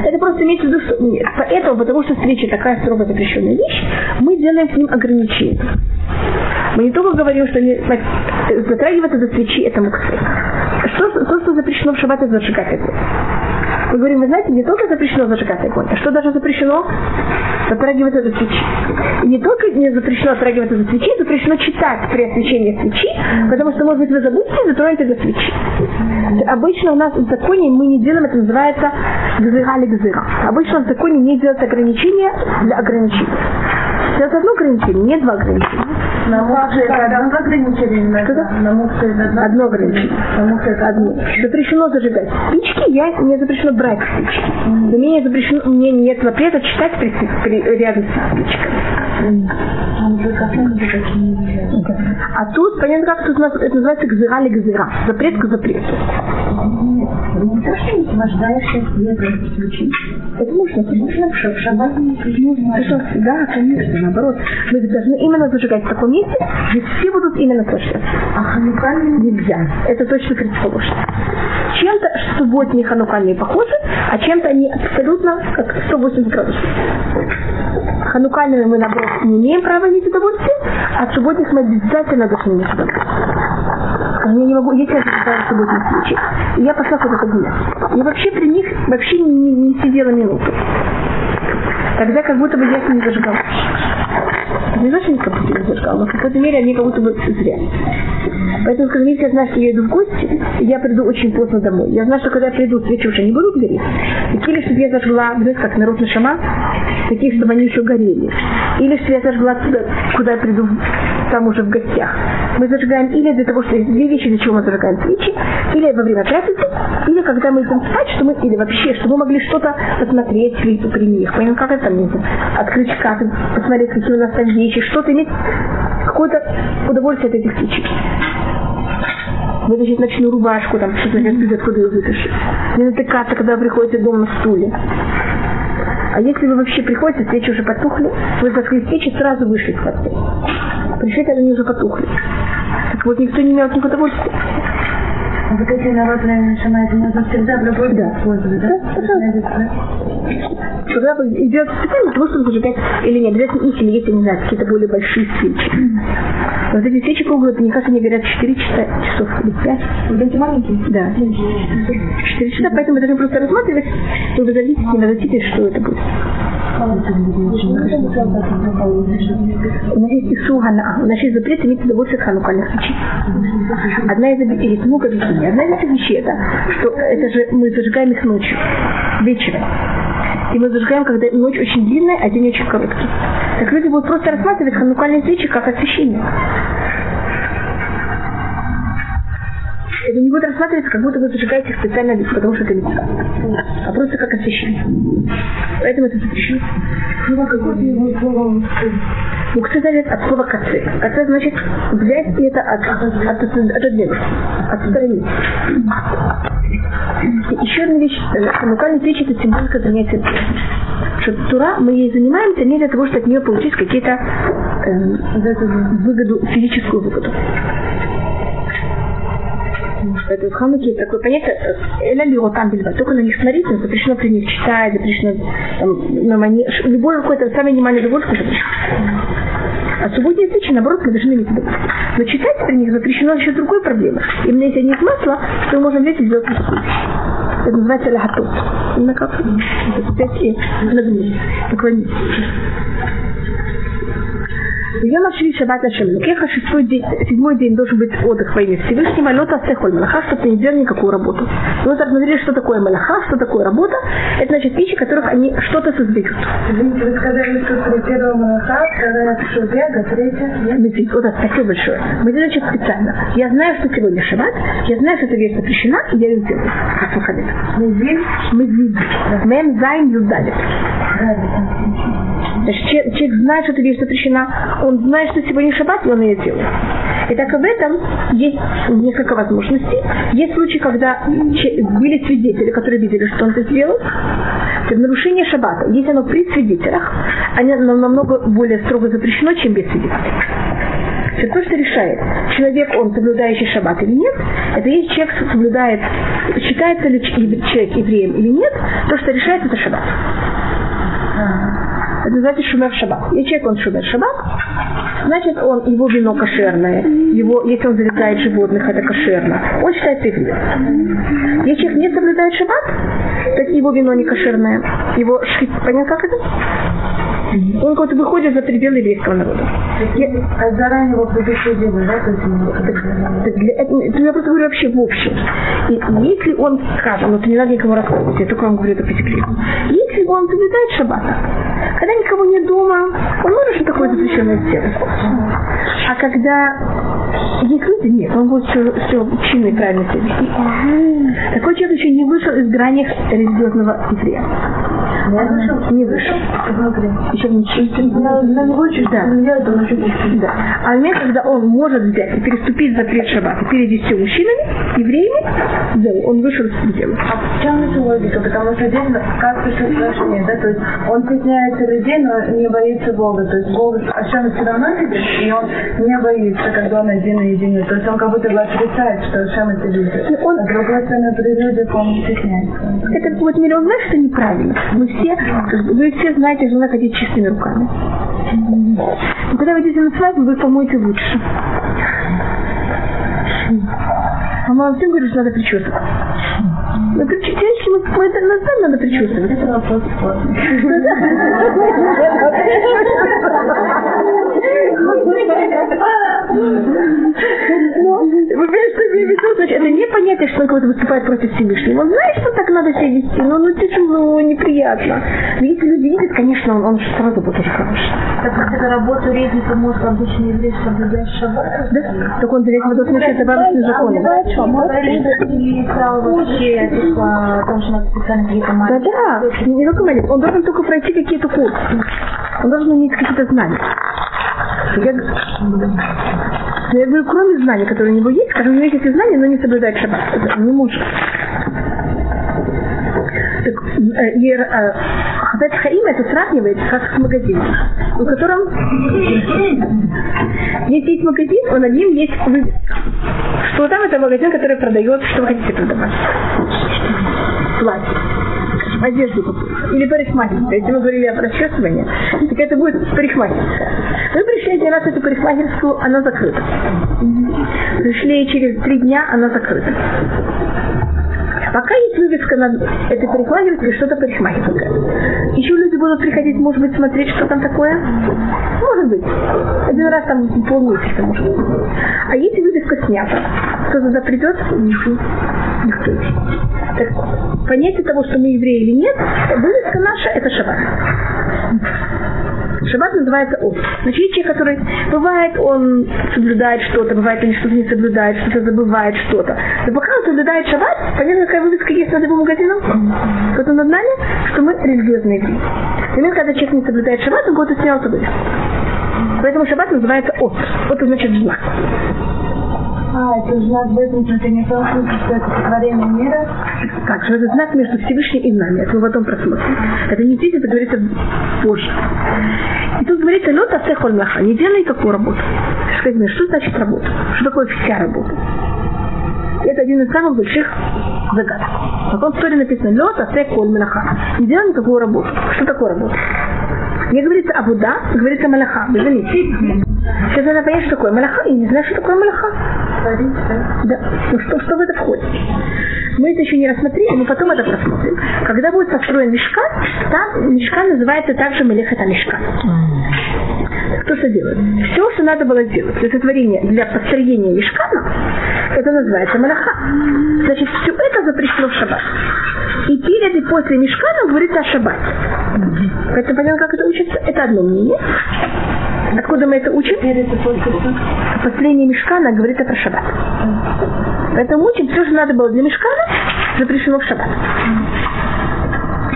Это просто имеется в виду, что нет. Поэтому, потому что свечи такая строго запрещенная вещь, мы делаем к ним ограничения. Мы не только говорим, что не, затрагиваться за свечи это муксы. Запрещено в шаббат, зажигать огонь. Мы говорим, вы знаете, не только запрещено зажигать огонь, а что даже запрещено? Затрагиваться за свечи. И не только не запрещено затрагиваться за свечи, запрещено читать при освещении свечи, потому что, может быть, вы забудете и затронете за свечи. Обычно у нас в законе мы не делаем, это называется гзыра или гзыра. Обычно в законе не делают ограничения для ограничения. Сейчас одно ограничение, не два ограничения. На муксе это одно ограничение. На муксе это одно. Одно ограничение. На муксе это Одно. Запрещено зажигать спички, я не запрещено брать спички. Для меня запрещено, мне нет запрета читать при, при, рядом с спичками. А тут, понятно, как у нас это называется гзыра или гзыра. Запрет к запрету. Не то, что не наслаждаешься светом свечи. Это можно, это можно. В шаббат нужно. Это, да, конечно, наоборот. Мы ведь должны именно зажигать в таком месте, где все будут именно наслаждаться. А ханукальный Нельзя. Это точно противоположно. Чем-то субботние ханукальные похожи, а чем-то они абсолютно как 180 градусов. Ханукальными мы, наоборот, не имеем права иметь удовольствие, а от субботних мы обязательно должны иметь удовольствие. Я не могу, я зажигаю субботние свечи, и я пошла куда-то гулять. Я вообще при них вообще не, не сидела минуту. Тогда как будто бы я их не зажигала. Не что они не зажигала, но в какой-то мере они как будто бы зря. Поэтому, скажем, если я знаю, что я иду в гости, я приду очень поздно домой. Я знаю, что когда я приду, свечи уже не будут гореть. Или чтобы я зажгла, знаете, как народ на шама, таких, чтобы они еще горели. Или чтобы я зажгла туда, куда я приду, там уже в гостях. Мы зажигаем или для того, что есть две вещи, для чего мы зажигаем свечи, или во время трапезы, или когда мы идем спать, что мы, или вообще, чтобы мы могли что-то посмотреть при, них. Понимаете, как это там, открыть шкаф, посмотреть, какие у нас там вещи, что-то иметь какое-то удовольствие от этих свечей вытащить ночную рубашку, там, что-то не откуда ее вытащить. Не натыкаться, когда вы приходите дома на стуле. А если вы вообще приходите, свечи уже потухли, вы зажгли свечи, сразу вышли с хвосты. Пришли, когда они уже потухли. Так вот, никто не имел от них удовольствия. А вот эти народные шама, это нужно всегда в любой Да. да? Да. Когда того, чтобы зажигать, или нет, обязательно их, или если, не знаю, какие-то более большие свечи. Вот эти свечи круглые, мне кажется, они горят 4 часа, часов или 5. Вот эти маленькие? Да. 4 часа, поэтому мы должны просто рассматривать, чтобы вы зависите, не зависите, что это будет. У нас есть Ису Хана. У нас есть запрет иметь удовольствие от ханукальных. Одна из есть много объяснений. Одна из этих вещей это, что это же мы зажигаем их ночью, вечером. И мы зажигаем, когда ночь очень длинная, а день очень короткий. Так люди будут просто рассматривать ханукальные свечи как освещение. Это не будет рассматриваться, как будто вы зажигаете их специально, потому что это мецва. А просто как освещение. Поэтому это запрещено. Ну? Мукцы зависит от слова каце. Каце значит взять и это от, от, от, отодвинуть, отстранить. Еще одна вещь, э, ханукальная свечи это символика занятия что Тура, мы ей занимаемся не для того, чтобы от нее получить какие-то э, выгоду, физическую выгоду. Поэтому в Хануке есть такое понятие, эля ли там бельба, только на них смотреть, но запрещено при них читать, запрещено там, на мане... любое какое-то самое минимальное удовольствие запрещено. А субботние свечи, наоборот, мы должны иметь. Но читать при них запрещено еще другой проблемы. Именно если из масла, то мы можем взять и сделать мужскую Это называется ляхатут. Именно как? Это опять и нагнуть, наклонить. Ее нашли шаббат на Шемлукеха, шестой день, седьмой день должен быть отдых во имя Всевышнего, но тастехоль малаха, чтобы ты не делал никакую работу. И вот рассмотрели, что такое малаха, что такое работа. Это значит вещи, которых они что-то создают. Вы сказали, что первая малаха, вторая шубега, третья Медведь, вот это спасибо большое. Мы значит специально. Я знаю, что сегодня шаббат, я знаю, что эта вещь запрещена, и я ее делаю. Как выходит? מזיד. מזיד. מם זין יוד דלת. Значит, человек, знает, что эта вещь запрещена, он знает, что сегодня шаббат, и он ее делает. И так об этом есть несколько возможностей. Есть случаи, когда были свидетели, которые видели, что он это сделал. Это нарушение шаббата. Если оно при свидетелях, оно намного более строго запрещено, чем без свидетелей. Все то, что решает, человек, он соблюдающий шаббат или нет, это есть человек соблюдает, считается ли человек евреем или нет, то, что решает, это шаббат. Это называется шумер шаббат. Если человек, он шумер шаббат, значит, он, его вино кошерное, его, если он завлекает животных, это кошерно. Он считается евреем. Если человек не соблюдает шаббат, так его вино не кошерное. Его шхит, понятно, как это? Он как-то выходит за пределы еврейского народа. Я, а заранее его предупредили, да? Так для этого, я просто говорю вообще в общем. И если он, скажем, ну, не надо никому рассказывать, я только вам говорю это по секрету. Если он соблюдает шаббата, когда никого нет дома, он может что такое запрещенное сделать. А когда есть люди, нет, он будет все, все чинно и правильно себя вести. Такой человек еще не вышел из грани религиозного еврея. Не вышел. Еще ничего. Да. да. А момент, когда он может взять и переступить запрет шаббата перед десятью мужчинами, евреями, да, он вышел из дела. А в чем это логика? Потому что здесь как пришел спрашивание, да, то есть он стесняется людей, но не боится Бога. То есть Бог о чем все равно видит, и он не боится, когда он один наедине. То есть он как будто бы отрицает, что Шем это видит. Он... А с другой стороны, при людях он стесняется. Это вот миллион знаешь, что неправильно. Вы все, вы все знаете, что надо ходить чистыми руками. Но когда вы идете на свадьбу, вы помоете лучше. А мама всем говорит, что надо причесывать. Ну, причесывать, мы, мы это на знаем, надо причесывать. Это вопрос Вы понимаете, что я имею в виду? Значит, это не понятие, что кого-то выступает против Всевышнего. Он знает, что так надо себя вести, но ну тяжело, неприятно. Но если люди видят, конечно, он, он сразу будет уже хороший. Так как это работу резница может обычный еврей соблюдать шаббат? Да? Так он зависит от того, что это добавочный закон. Да, да, не только молитва. Он должен только пройти какие-то курсы. Он должен иметь какие-то знания. Я, я говорю, кроме знаний, которые у него есть, скажем, у него есть эти знания, но не соблюдает шаббат. Это не может. Так, э, э, Хафет Хаим это сравнивает как с магазином, в котором если есть магазин, он над ним есть вывеска. Что там это магазин, который продает, что вы хотите продавать. Платье одежду или парикмахерская. Если мы говорили о расчесывании, так это будет парикмахерская. Вы пришли один раз в эту парикмахерскую, она закрыта. Пришли через три дня, она закрыта. Пока есть вывеска над этой парикмахерской, что-то парикмахерское. Еще люди будут приходить, может быть, смотреть, что там такое? Может быть. Один раз там полмесяца, может быть. А если вывеска снята, кто туда придет? Никто. Так, понятие того, что мы евреи или нет, вывеска наша – это шаббат. Шаббат называется ос. Значит, есть человек, который бывает, он соблюдает что-то, бывает, он что-то не соблюдает, что-то забывает что-то. Но пока он соблюдает шаббат, понятно, какая вывеска есть над его магазином? Вот он над нами, что мы религиозные евреи. Момент, когда человек не соблюдает шаббат, он будет снял вывеску. Поэтому шаббат называется ос. Вот значит знак. А, это знак выпуска, не то, что это знак между Всевышним и нами? Это мы потом просмотрим. Это не здесь, это говорится позже. И тут говорится, лед асехоль млаха, не делай такую работу. Скажи что значит работа? Что такое вся работа? Это один из самых больших загадок. В истории написано, лед асехоль млаха. Не делай никакую работу. Что такое работа? Не говорится Абуда, говорится Малаха. Вы заметите? Сейчас надо понять, что такое Малаха. Я не знаю, что такое Малаха. Да. Ну что, что в это входит? Мы это еще не рассмотрели, но потом это просмотрим. Когда будет построен мешкан, там мешкан называется также Мелехата мешкан. кто что делает? Все, что надо было сделать для сотворения, для построения мешкана, это называется малаха. Значит, все это запрещено в шаббат. И перед и после мешкана говорится о шаббате. Поэтому понятно, как это учится? Это одно мнение. Откуда мы это учим? Построение мешкана говорит про шаббат. Поэтому учим, все, что надо было для мешкана, запрещено в шаббат.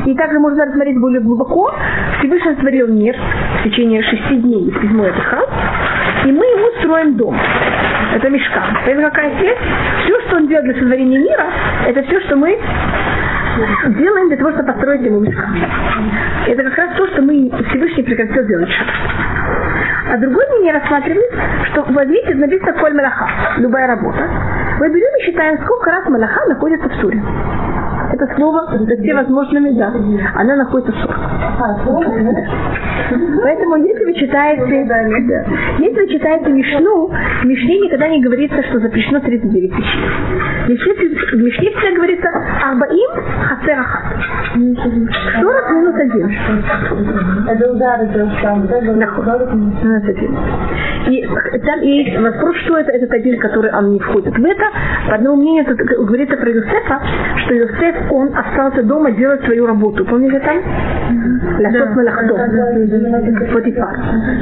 И также можно рассмотреть более глубоко. Всевышний сотворил мир в течение шести дней из седьмой это И мы ему строим дом. Это мешка. Это какая связь? Все, что он делает для сотворения мира, это все, что мы делаем для того, чтобы построить ему мешка. Это как раз то, что мы Всевышний прекратил делать шаг. А другой мнение рассматривает, что возьмите, написано коль малаха, любая работа. Мы берем и считаем, сколько раз малаха находится в суре это слово за всевозможными, да, она находится в 40. Поэтому если вы читаете, да, если вы читаете Мишну, в Мишне никогда не говорится, что запрещено 39 вещей. В Мишне всегда говорится Арбаим Хасер Ахат. 40 минус один. Это удар, это И там есть вопрос, что это этот один, который он не входит в это. По одному мнению, тут говорится про Юсефа, что Юсеф он остался дома делать свою работу. Помните там? Ласот малахто. Потифар.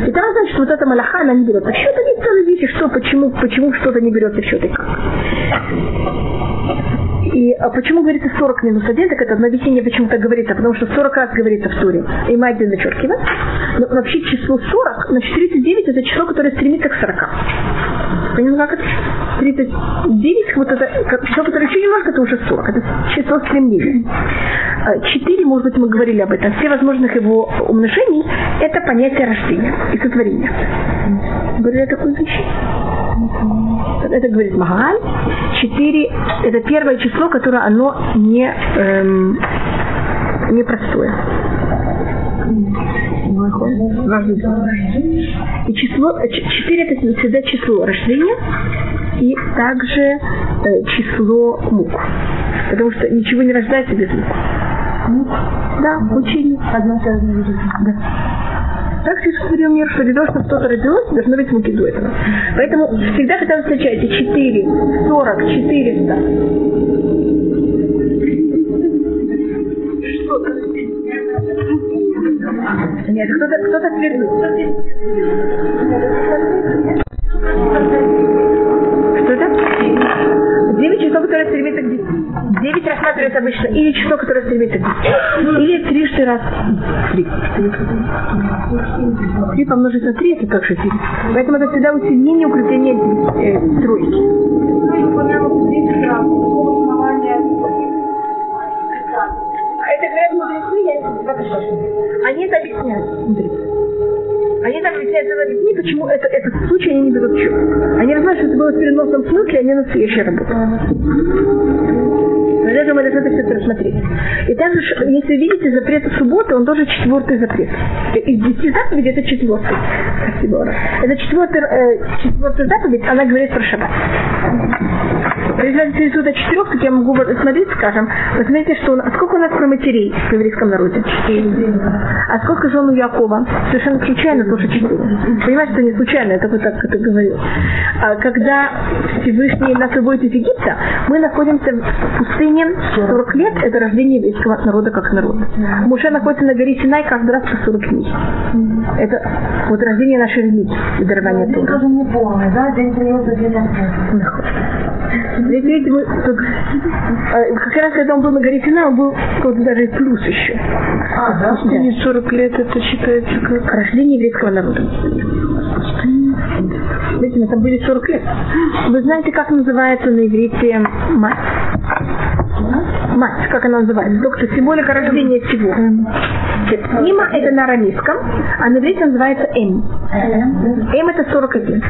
И там, значит, вот эта малаха, она не берется. В счет они целые вещи, что, почему, почему что-то не берется в счет и как. И а почему говорится 40 минус 1, так это одно объяснение, почему так говорится, потому что 40 раз говорится в Туре, и мы один зачеркиваем. Но вообще число 40, значит 39 это число, которое стремится к 40. Понимаете, как это? 39, вот это число, которое еще немножко, это уже 40. Это число стремления. 4, а, может быть, мы говорили об этом, все возможных его умножений, это понятие рождения и сотворения. Говорили о такой вещи? Это говорит Магаль. 4 это первое число, которое оно не, эм, не простое. И число, 4 это всегда число рождения и также э, число мук. Потому что ничего не рождается без мук. Да, учение. Одно связано Да. Так сотворил мир, что для того, чтобы что-то родилось, должно быть муки до этого. Поэтому всегда, когда вы встречаете 4, 40, 400, нет, кто-то кто твердит. Что это? Девять часов, которые стремится к 10. Девять рассматривается обычно или число, которое стремится к 10. Или трижды раз. Три. Три помножить на три, это также три. Поэтому это всегда усиление укрепления э, тройки. Это говорят мудрецы, я Они это объясняют, мудрецы. Они так объясняют это объясни, почему это, этот случай они не берут счет. Они не знают, что это было в переносном смысле, а не настоящая работа. Мы должны это все рассмотреть. И также, если видите, запрет субботы, он тоже четвертый запрет. Из десяти заповедей это четвертый. Спасибо. Это четвертый, э, четвертая заповедь, она говорит про шаббат. Если о четырех, так я могу смотреть, скажем, посмотрите, что а сколько у нас про матерей в еврейском народе? А сколько жен у Якова? Совершенно случайно тоже четыре. Понимаете, что не случайно, это вот так это говорил. А когда Всевышний нас выводит из Египта, мы находимся в пустыне 40 лет, это рождение еврейского народа как народа. Муше находится на горе Синай каждый раз по 40 дней. Это вот рождение нашей религии и дарование Тора. тоже не полный, да? День приезда, день Здесь, видите, мы тут, а, как раз когда он был на горе Сина, он был вот даже плюс еще. А, да? да. 40 лет это считается как рождение еврейского народа. Видите, мы там были 40 лет. Вы знаете, как называется на иврите мать? Мать, как она называется? Только символика рождения всего. Има это на арамейском, а на иврите называется М. М это 41.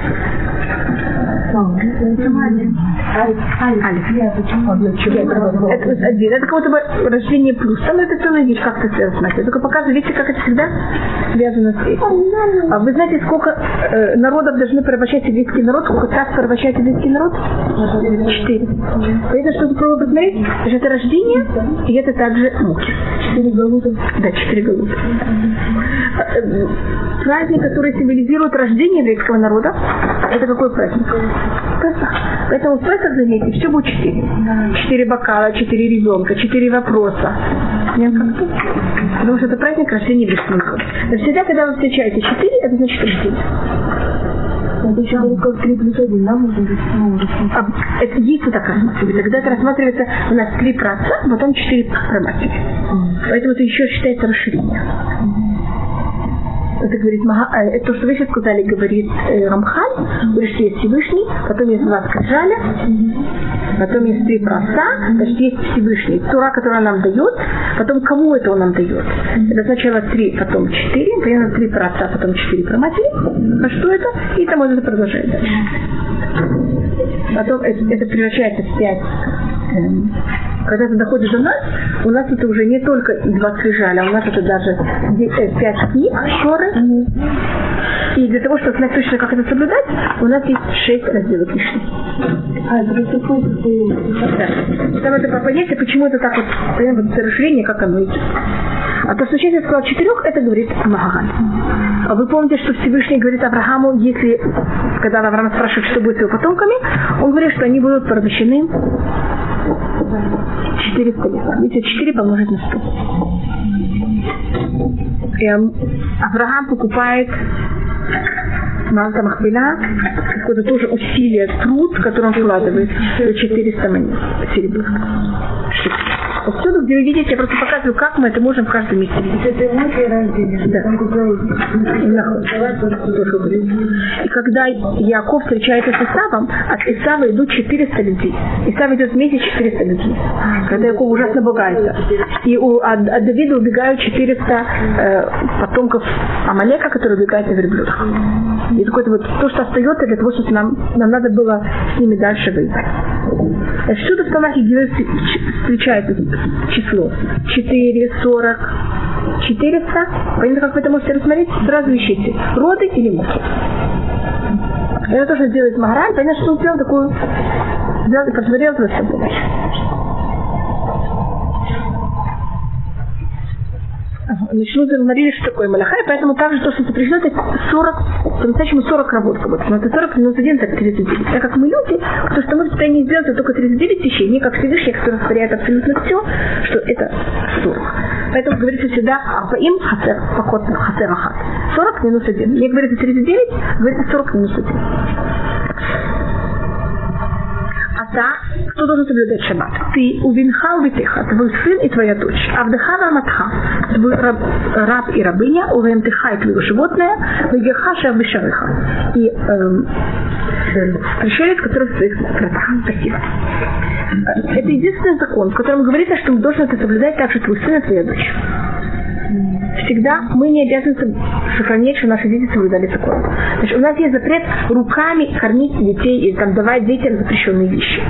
Это один. Это как будто бы рождение. Там это целая вещь, как это связано. Я только показываю, видите, как это всегда связано с этим. А вы знаете, сколько э, народов должны порабощать еврейский народ? Сколько раз порабощает еврейский народ? Четыре. Понятно, что было посмотреть? Это рождение, и это также муки. Четыре голубя. Да, четыре голубя. Праздник, который символизирует рождение еврейского народа, это какой праздник? Песах. Поэтому в Песах, заметьте, все будет четыре. Четыре бокала, четыре ребенка, четыре вопроса. Потому что это праздник рождения. Но всегда, когда вы встречаете четыре, это значит рождение. Это еще как 3 плюс 1, да, может быть? А, это есть вот такая матери. Когда это рассматривается у нас 3 про отца, потом 4 про матери. Поэтому это еще считается расширение. Это говорит это то, что вы сейчас сказали, говорит э, Рамхаль, говорит, есть Всевышний, потом есть два скрижаля, потом есть три проста, значит, есть Всевышний. Тура, которая нам дает, потом кому это он нам дает? Это сначала три, потом четыре, примерно три про отца, потом четыре про матери. А что это? И там это продолжает дальше. Потом это, это превращается в пять эм, когда это доходит до нас, у нас это уже не только два скрижаля, а у нас это даже э, пять книг, шоры. И для того, чтобы знать точно, как это соблюдать, у нас есть шесть разделов Мишны. А, это да. Там это понятие, почему это так вот, вот это расширение, как оно идет. А то, что я сказал четырех, это говорит Магагаль. А вы помните, что Всевышний говорит Аврааму, если, когда Авраам спрашивает, что будет с его потомками, он говорит, что они будут порабощены 400 лет. Видите, 4 помножить на 100. И Авраам покупает Малта Махбеля, какое-то тоже усилие, труд, который он вкладывает, 400 монет серебряных. Где вы видите, я просто показываю, как мы это можем в каждом месте видеть. Да. И когда Яков встречается с Исавом, от Исава идут 400 людей. Исав идет вместе 400 людей. Когда Яков ужасно пугается. И у, от, от Давида убегают 400 э, потомков Амалека, которые убегают на верблюдах. И какое-то вот то, что остается для того, чтобы нам, нам надо было с ними дальше воевать. Всюду в Танахе встречается число 4, 40, 400. Понятно, как вы это можете рассмотреть? Сразу ищите, роды или муки. Это тоже делает Магараль. Понятно, что он сделал такую, сделал и посмотрел за собой. начнут говорили, что такое Малаха, и поэтому также то, что запрещено, это 40, по-настоящему 40 работ, будто. Но это 40 минус 1, так 39. Так как мы люди, то, что мы в состоянии сделать, это только 39 вещей, не как Всевышний, который растворяет абсолютно все, что это 40. Поэтому говорится всегда, а им хасер, поход хасер ахат. 40 минус 1. Не говорится 39, говорится 40 минус 1 да, кто должен соблюдать шаббат? Ты увинхал битыха, твой сын и твоя дочь. Авдыха матха, твой раб, раб и рабыня, увентыха и твое животное, вегеха шабышарыха. И эм, пришелец, который в своих кратах. Спасибо. Это единственный закон, в котором говорится, что должен это соблюдать также твой сын и твоя дочь всегда мы не обязаны сохранять, что наши дети соблюдали закон. Значит, у нас есть запрет руками кормить детей и там, давать детям запрещенные вещи.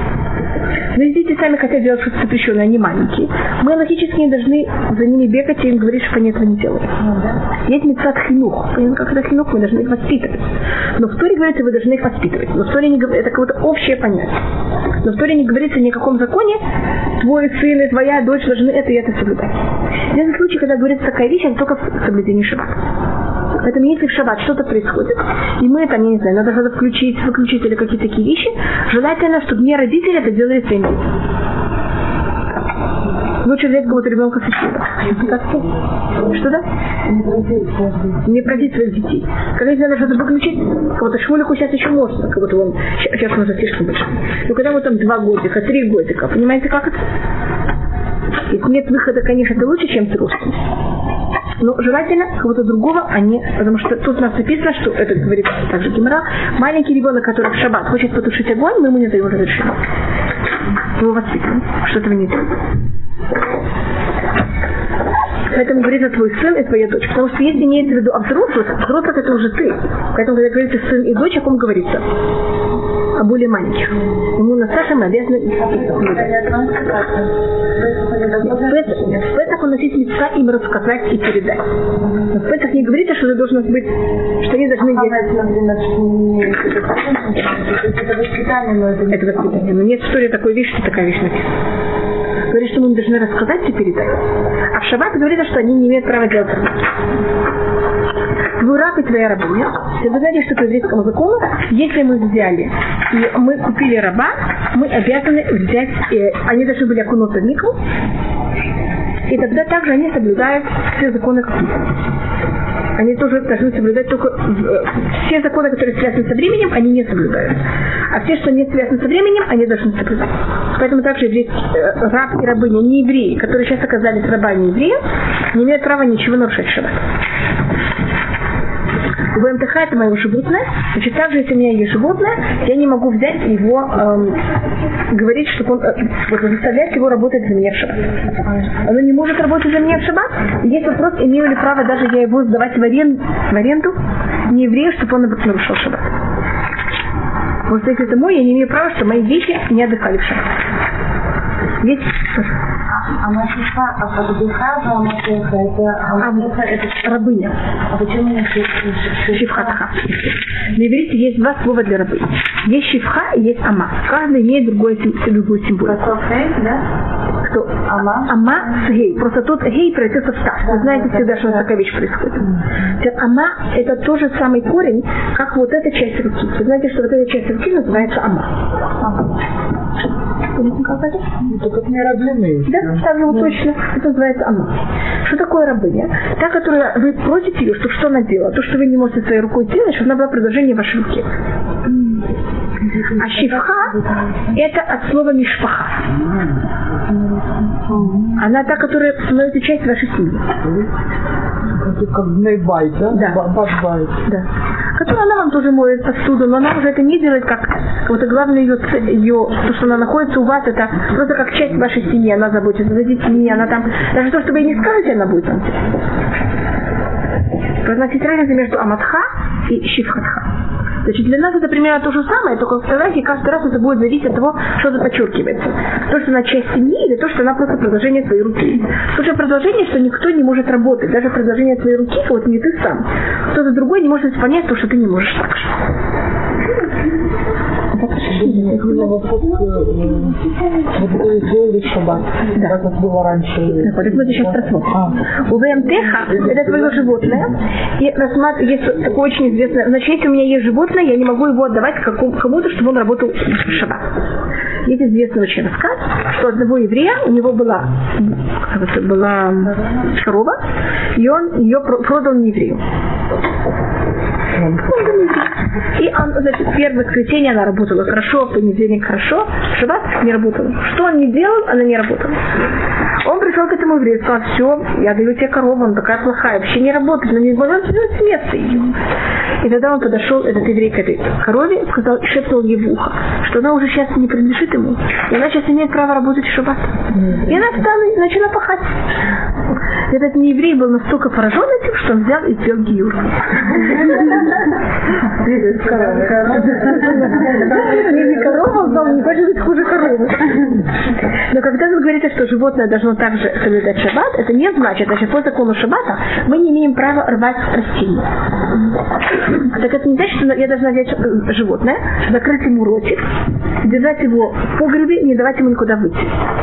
Но если дети сами хотят делать что-то запрещенное, они маленькие, мы логически не должны за ними бегать и им говорить, что они этого не делают. Есть мецад хинух. Как это хинух, мы должны их воспитывать. Но в Торе говорится, вы должны их воспитывать. Но в Торе не говорится, это какое-то общее понятие. Но в Торе не говорится ни о каком законе, твой сын и твоя дочь должны это и это соблюдать. В случае, когда говорится такая вещь, это только в соблюдении шаббата. Поэтому если в шаббат что-то происходит, и мы я не знаю, надо что-то включить, выключить или какие-то такие вещи, желательно, чтобы не родители это делали своим детям. Лучше взять кого-то ребенка соседа. Что да? Не просить своих детей. Когда если надо что-то выключить, кого-то шмулику сейчас еще можно, как будто он сейчас он уже слишком большой. Но когда вот там два годика, три годика, понимаете, как это? Если нет выхода, конечно, это лучше, чем трусость. Но желательно кого-то другого, а не... Потому что тут у нас написано, что это говорит также Гимара, маленький ребенок, который в шаббат хочет потушить огонь, мы ему не даем разрешения. Мы его воспитываем. Что этого не делаем. Поэтому говорится твой сын и твоя дочь. Потому что если имеется в виду а взрослых, взрослых это уже ты. Поэтому, когда говорится сын и дочь, о ком говорится? А более маленьких. Ему на Саша мы обязаны. В Песах он носить лица им рассказать и передать. Но в Песах не говорится, что это должно быть, что они должны делать. Это воспитание, но это Это воспитание. Но нет в истории такой вещи, что такая вещь написана. Говорит, что мы должны рассказать и передать. А в Шаббат говорится, что они не имеют права делать работу. Твой раб и твоя рабыня. Вы знаете, что по еврейскому закону, если мы взяли и мы купили раба, мы обязаны взять, э, они должны были окунуться в микву, и тогда также они соблюдают все законы. Они тоже должны соблюдать только э, все законы, которые связаны со временем, они не соблюдают. А все, что не связаны со временем, они должны соблюдать. Поэтому также еврейский э, раб и рабыня, не евреи, которые сейчас оказались рабами евреев, не имеют права ничего нарушать шаббат. В МТХ это мое животное. Значит, также, если у меня есть животное, я не могу взять его, эм, говорить, чтобы он, э, вот, заставлять его работать за меня в шаббат. Оно не может работать за меня в шаббат. Есть вопрос, имею ли право даже я его сдавать в аренду, в аренду не еврею, чтобы он нарушил шаббат. Что если это мой, я не имею права, чтобы мои дети не отдыхали в шаббат. Есть А Машиха, а Фагдыха, а Машиха, это, это, рабыня. а почему не Шифхатха. На иврите есть два слова для рабы. Есть шифха и есть ама. Каждый имеет другой, другую символику. Да? Кто? Ама? Ама с гей. Просто тут гей превратился в став. Вы знаете всегда, что такая вещь происходит. Ама это тот же самый корень, как вот эта часть руки. Вы знаете, что вот эта часть руки называется ама. Помните, как это? Как не рабины. Да, же вот точно. Это называется ама. Что такое рабыня? Та, которая вы просите ее, чтобы что она делала? То, что вы не можете своей рукой делать, чтобы она была продолжение вашей руки. А шифха – это от слова мишпаха. Она та, которая становится частью вашей семьи. Как бнейбайт, да? Да. Ба- Башбайт. Да. Которая она вам тоже моет посуду, но она уже это не делает как вот и главное ее, ее, то, что она находится у вас, это просто как часть вашей семьи, она заботится за детьми, она там, даже то, что вы ей не скажете, она будет там. Поэтому есть разница между аматха и шифхатха. Значит, для нас это примерно то же самое, только в фотографии каждый раз это будет зависеть от того, что это подчеркивается. То, что она часть семьи, или то, что она просто продолжение своей руки. Потому что продолжение, что никто не может работать. Даже продолжение своей руки, вот не ты сам. Кто-то другой не может исполнять то, что ты не можешь так же. Вот в шаббат, как это было раньше. Вот мы сейчас просмотрим. А, У ВМТХ это твое животное. И рассматр... есть такое очень известное. Значит, если у меня есть животное, я не могу его отдавать кому-то, чтобы он работал в шаббат. Есть известный очень рассказ, что одного еврея, у него была, была корова, и он ее про- продал еврею. И он, значит, первое воскресенье она работала хорошо, в понедельник хорошо, в шаббат не работала. Что он не делал, она не работала. Он пришел к этому еврею и сказал, все, я даю тебе корову, она такая плохая, вообще не работает, но не возьмет с места ее. И тогда он подошел, этот еврей к этой корове, и сказал, шепнул ей в ухо, что она уже сейчас не принадлежит ему, и она сейчас имеет право работать в шаббат. И она встала и начала пахать. Этот нееврей был настолько поражен этим, что он взял и сделал гиюр. Не корова, он знал, не хочет быть хуже коровы. Но когда вы говорите, что животное должно также соблюдать шаббат, это не значит, значит, по закону шаббата мы не имеем права рвать растения. Так это не значит, что я должна взять э, животное, закрыть ему ротик, держать его в погребе и не давать ему никуда выйти.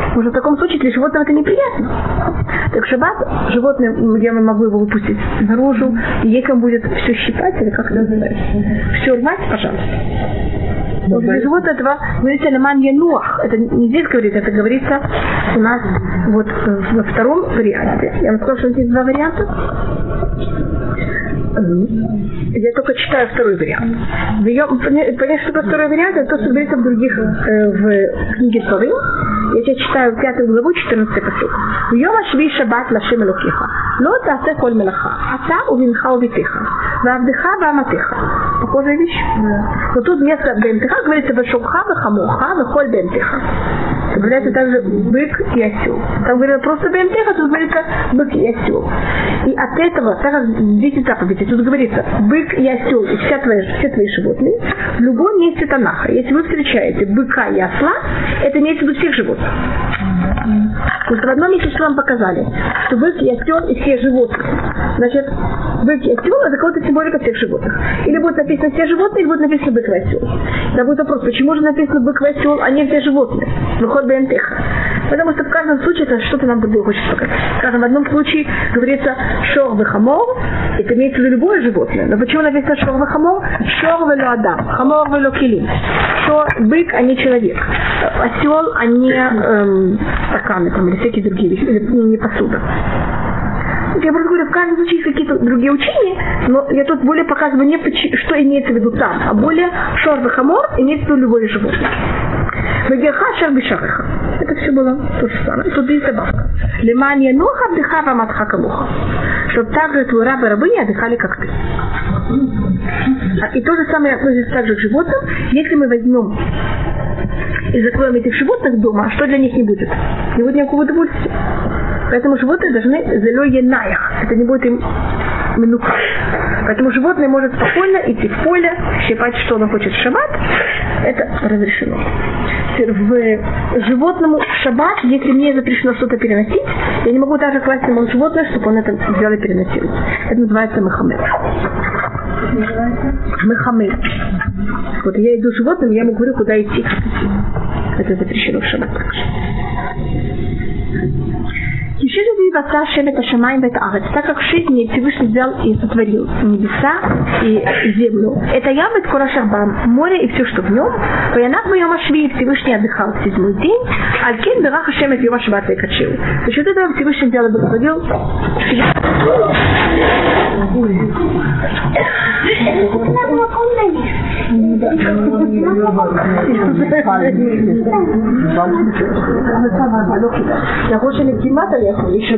Потому в таком случае для животного это неприятно. Так в шаббат животное, я могу его выпустить наружу, и ей будет все щипать, как это называется, все рвать, пожалуйста. Вот для животного этого говорится леман януах. Это не здесь говорится, это говорится у нас вот во втором варианте. Я вам сказала, что здесь два варианта. Я только читаю второй вариант. Понять, что второй вариант, это то, что говорится в других, э, в книге Торы. Я тебе читаю пятую главу, 14 посыл. В йом ашви шаббат лашем элокиха. Ло тасе коль мелаха. Ата увинха увитиха. Вавдыха ваматыха. Похожая вещь? Но тут вместо бемтыха говорится вешокха, вахамуха, вахоль бемтыха. Добавляется также бык и осел. Там говорится просто бемтыха, тут говорится бык и осел. И от этого, так как 10 заповедей, тут говорится, бык и осел, и вся твои, все твои животные, в любом месте Танаха. Если вы встречаете быка и осла, это имеется в виду всех животных. and your Потому что в одном месте что вам показали, что бык осел и все животные. Значит, бык осел это кого-то символика всех животных. Или будет написано все животные, или будет написано бык осел. Да будет вопрос, почему же написано бык и осел, а не все животные? וכל בהמתך. Потому что в каждом случае это что-то нам другое хочет показать. Скажем, в одном случае говорится שור חמור, это имеется в виду любое животное. Но почему написано שור חמור? שור אדם, חמור כלים. שור, бык, а не человек. Осел, а не эм, стаканы там, или всякие другие вещи, или не, не посуда. Я просто говорю, в каждом случае есть какие-то другие учения, но я тут более показываю не что имеется в виду там, а более шор хамор имеется в виду любое животное. Вегеха шер бешареха. Это все было то же самое. Тут есть добавка. Лемания ноха вдыхава матха камуха. Чтобы также твой раб и рабыни отдыхали, как ты. И то же самое относится также к животным. Если мы возьмем и закроем этих животных дома, что для них не будет? Не будет никакого удовольствия. Поэтому животные должны зелёе наях. Это не будет им минуха. Поэтому животное может спокойно идти в поле, щипать, что оно хочет в. Это разрешено. В животному шаббат, если мне запрещено что-то переносить, я не могу даже класть ему животное, чтобы он это взял и переносил. Это называется махамед. Мехамед. Вот я иду животным, я ему говорю, куда идти. Это запрещено в шаббат васа шевет ашамай бет агат. Так как шесть дней Всевышний взял и сотворил небеса и землю. Это я бет курашарбам, море и все, что в нем. Ваянах моем ашви, и Всевышний отдыхал а в седьмой день. Алькин берах ашемет йома шабат и качил. За счет этого Всевышний взял и благословил. Я больше не кимата, я еще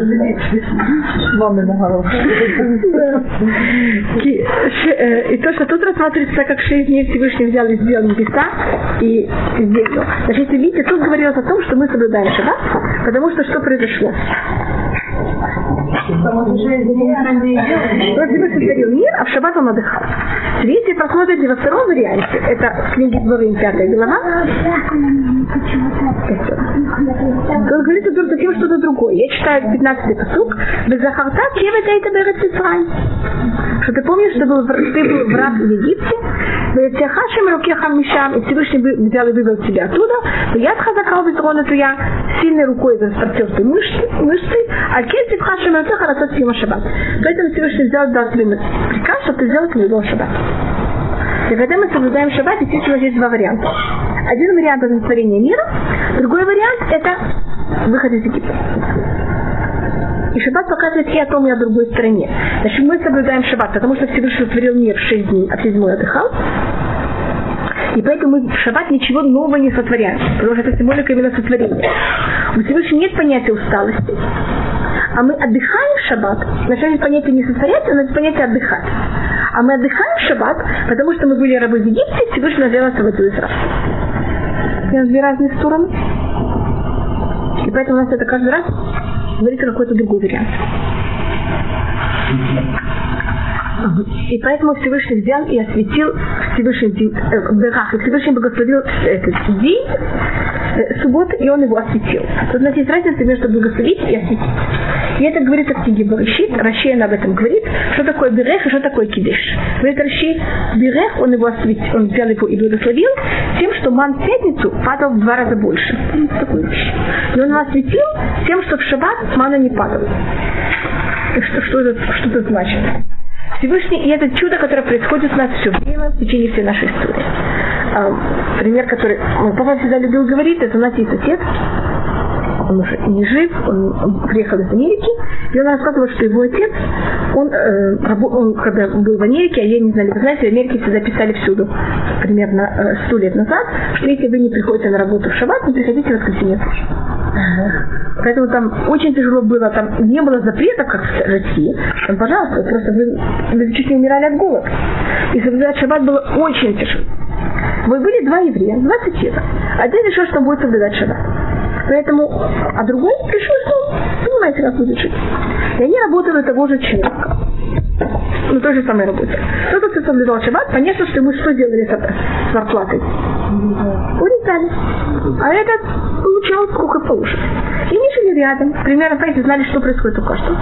Мамина голова. И то, что тут рассматривается, как шесть дней Всевышний взял и сделал небеса и землю. Значит, если видите, тут говорилось о том, что мы соблюдаем шаббат, потому что что произошло? Всевышний сотворил мир, а в шаббат он отдыхал. Если посмотрите во втором варианте, это в книге Дворим, пятая глава, то говорится друг совсем что-то другое. Я читаю 15-й посук. Безахарта кевет это берет Что ты помнишь, что был, ты был в раб в Египте, Вецехашем рукехам мишам, и Всевышний взял и вывел тебя оттуда, я хазакал бетрона я сильной рукой распростер мышцы, мышцы, а Поэтому Всевышний взял дал тебе приказ, что ты сделал твоего шаббат. И когда мы соблюдаем шаббат, действительно есть два варианта. Один вариант это творение мира, другой вариант это выход из Египта. И шаббат показывает и о том, и о другой стороне. Значит, мы соблюдаем шаббат, потому что Всевышний творил мир в шесть дней, а в седьмой отдыхал. И поэтому мы в шаббат ничего нового не сотворяем, потому что это символика именно сотворения. У Всевышнего нет понятия усталости. А мы отдыхаем в шаббат, есть понятие не сотворять, а есть понятие отдыхать. А мы отдыхаем в шаббат, потому что мы были рабы в Египте, Всевышний взял нас в эту Израиль. Это две разные стороны. И поэтому у нас это каждый раз говорится какой-то другой вариант. И поэтому Всевышний взял и осветил Всевышний день, э, Берах, и Всевышний благословил этот день, э, и он его осветил. Тут есть разница между благословить и осветить. И это говорится в книге Барышит, Раши об этом говорит, что такое Берех и что такое Кидиш. Говорит Раши, Берех, он его осветил, он взял его и благословил тем, что ман в пятницу падал в два раза больше. Такую вещь. И он его осветил тем, что в шаббат мана не падал. Что, что, это, что это значит? Всевышний, и это чудо, которое происходит у нас все время, в течение всей нашей истории. А, пример, который мой папа всегда любил говорить, это у нас есть отец, он уже не жив, он приехал из Америки, И он рассказывал, что его отец, он, э, он когда был в Америке, а я не знаю, вы знаете, в Америке всегда писали всюду, примерно э, сто лет назад, что если вы не приходите на работу в шаббат, не приходите в воскресенье служить. Поэтому там очень тяжело было, там не было запретов, как в России. Там, пожалуйста, просто вы, вы чуть не умирали от голода. И соблюдать шаббат было очень тяжело. Мы были два еврея, два цитира. Один решил, что будет соблюдать шаббат. Поэтому, а другой решил, что понимаете, как будет жить. И они работали у того же человека. На той же самой работе. Тот, кто соблюдал шаббат, понятно, что мы что делали с зарплатой? Урезали. А этот получал сколько положено. И они жили рядом. Примерно, понимаете, знали, что происходит у каждого.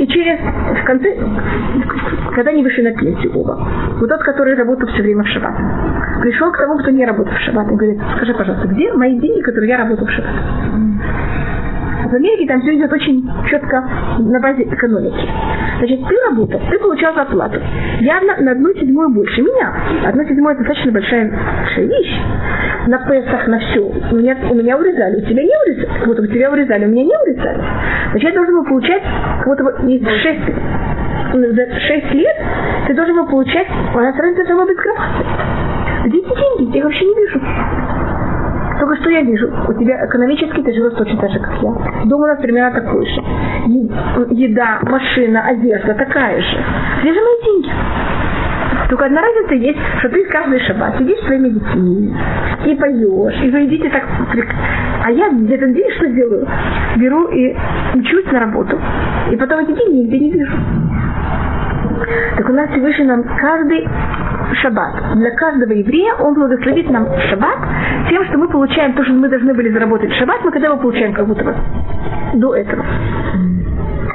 И через, в конце, когда они вышли на пенсию оба, вот тот, который работал все время в шаббат, пришел к тому, кто не работал в шаббат, и говорит, скажи, пожалуйста, где мои деньги, которые я работал в шаббат? В Америке там все идет очень четко на базе экономики. Значит, ты работал, ты получал зарплату. Явно на одну седьмую больше меня. Одна седьмая достаточно большая, большая вещь. На Песах, на все. У меня, у меня урезали, у тебя не урезали. Вот у тебя урезали, у меня не урезали. Значит, я должен был получать бы из 6, за 6 лет ты должен был получать, у нас разница должна быть громадной. Где деньги? Я вообще не вижу. Только что я вижу, у тебя экономически ты живешь точно так же, как я. Дом у нас примерно такой же. Еда, машина, одежда такая же. Где же мои деньги? Только одна разница есть, что ты каждый шаббат сидишь с своими детьми и поешь, и вы едите так... А я где-то день что делаю? Беру и учусь на работу. И потом эти деньги нигде не вижу. Так у нас Всевышний нам каждый шаббат. Для каждого еврея он благословит нам шаббат тем, что мы получаем то, что мы должны были заработать в шаббат, мы когда его получаем как будто бы до этого.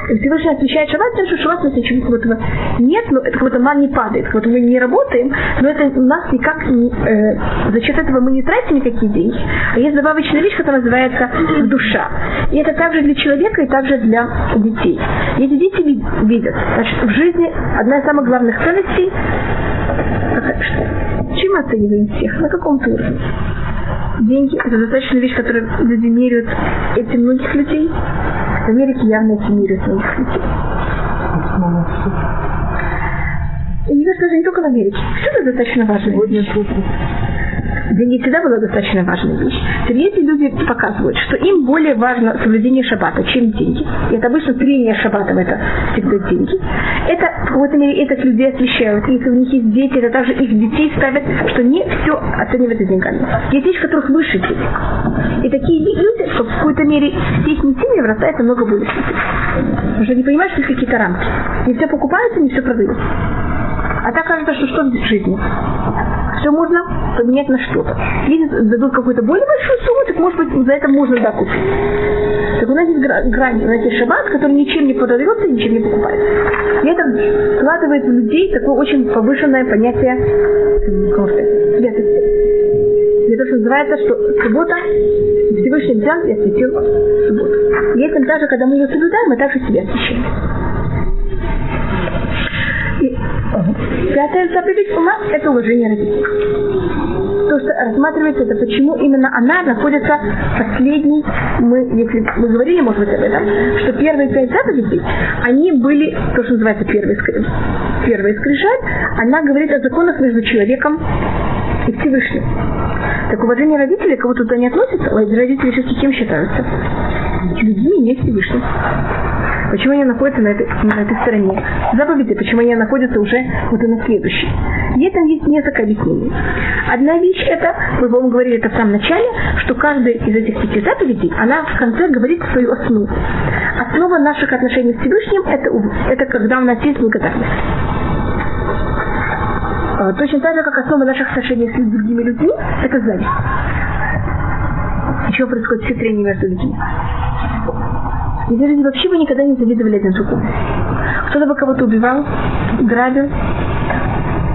Всевышний освещает шаббат тем, что шаббат у нас ничего как будто нет, но это как будто ман не падает, как будто мы не работаем, но это у нас никак не, э, за счет этого мы не тратим никакие деньги. А есть добавочная вещь, которая называется душа. И это также для человека и также для детей. И эти дети ви- видят, значит, в жизни одна из самых главных ценностей чем оцениваем всех, на каком-то уровне. Деньги – это достаточно вещь, которая люди меряют этим многих людей. В Америке явно этим меряют многих людей. И мне кажется, даже не только в Америке. Все это достаточно важная вещь. Деньги всегда была достаточно важная вещь. Теперь эти люди показывают, что им более важно соблюдение шаббата, чем деньги. И это обычно трение шаббатом, это всегда деньги. Это, в какой-то мере, этих людей освещают. Если у них есть дети, это также их детей ставят, что не все оценивается деньгами. Есть вещи, которых выше денег. И такие люди, что в какой-то мере в их семьи вырастает намного святых. Потому что они понимают, что есть какие-то рамки. Не все покупается, не все продается. А так кажется, что что в жизни? Все можно поменять на что-то. Если дадут какую-то более большую сумму, так может быть за это можно да купить. Так у нас есть гра- грань, у нас есть шаббат, который ничем не продается ничем не покупается. И это вкладывает в людей такое очень повышенное понятие святости. Это что называется, что суббота Всевышний взял и осветил субботу. И этим даже, когда мы ее соблюдаем, мы также себя освящаем. Пятая заповедь у нас – это уважение родителей. То, что рассматривается, это почему именно она находится последней. Мы, если мы говорили, может быть, об этом, что первые пять заповедей, они были, то, что называется первый. Первая скрижаль, она говорит о законах между человеком и Всевышним. Так уважение родителей кого туда не относится, родители все-таки кем считаются? Людьми, не Всевышним. Почему они находятся на этой, на этой стороне? Заповеди, почему они находятся уже вот и на следующей. И этом есть несколько объяснений. Одна вещь это, мы, по-моему, говорили это в самом начале, что каждая из этих пяти заповедей, она в конце говорит свою основу. Основа наших отношений с Всевышним это, это когда у нас есть благодарность. А, Точно так же, как основа наших отношений с другими людьми, это зависть. Еще происходит все трения между людьми. Эти люди вообще бы никогда не завидовали один другому. Кто-то бы кого-то убивал, грабил.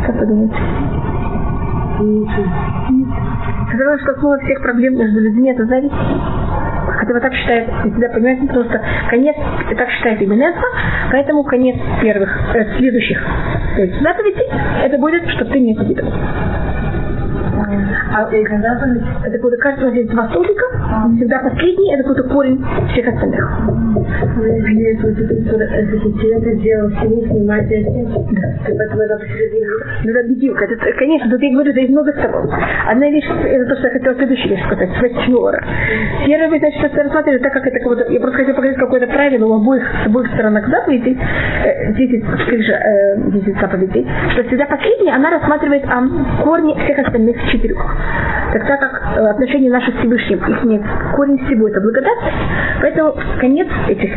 Как думаете? Сказала, что основа всех проблем между людьми это зависть. Хотя вы так считает, и всегда понимаете, что конец, так считает это, поэтому конец первых, э, следующих то есть заповедей, это будет, что ты не завидовал. А заповеди, Это будет, кажется, у есть два столбика, Всегда последний это какой-то корень всех остальных. Если поэтому это Ну, это бедилка. Это, конечно, тут я говорю, да есть много сторон. Одна вещь, это то, что я хотела следующую вещь сказать, восьмера. Первая вещь, значит, что рассматривать так, как это кого-то, я просто хотела показать какое-то правило у обоих, с обоих сторонах заповедей, э, 10, или же, э, 10 заповедей, что всегда последняя, она рассматривает а, корни всех остальных четырех. Так, так как э, отношения наши с Всевышним, их корень всего это благодать, поэтому конец этих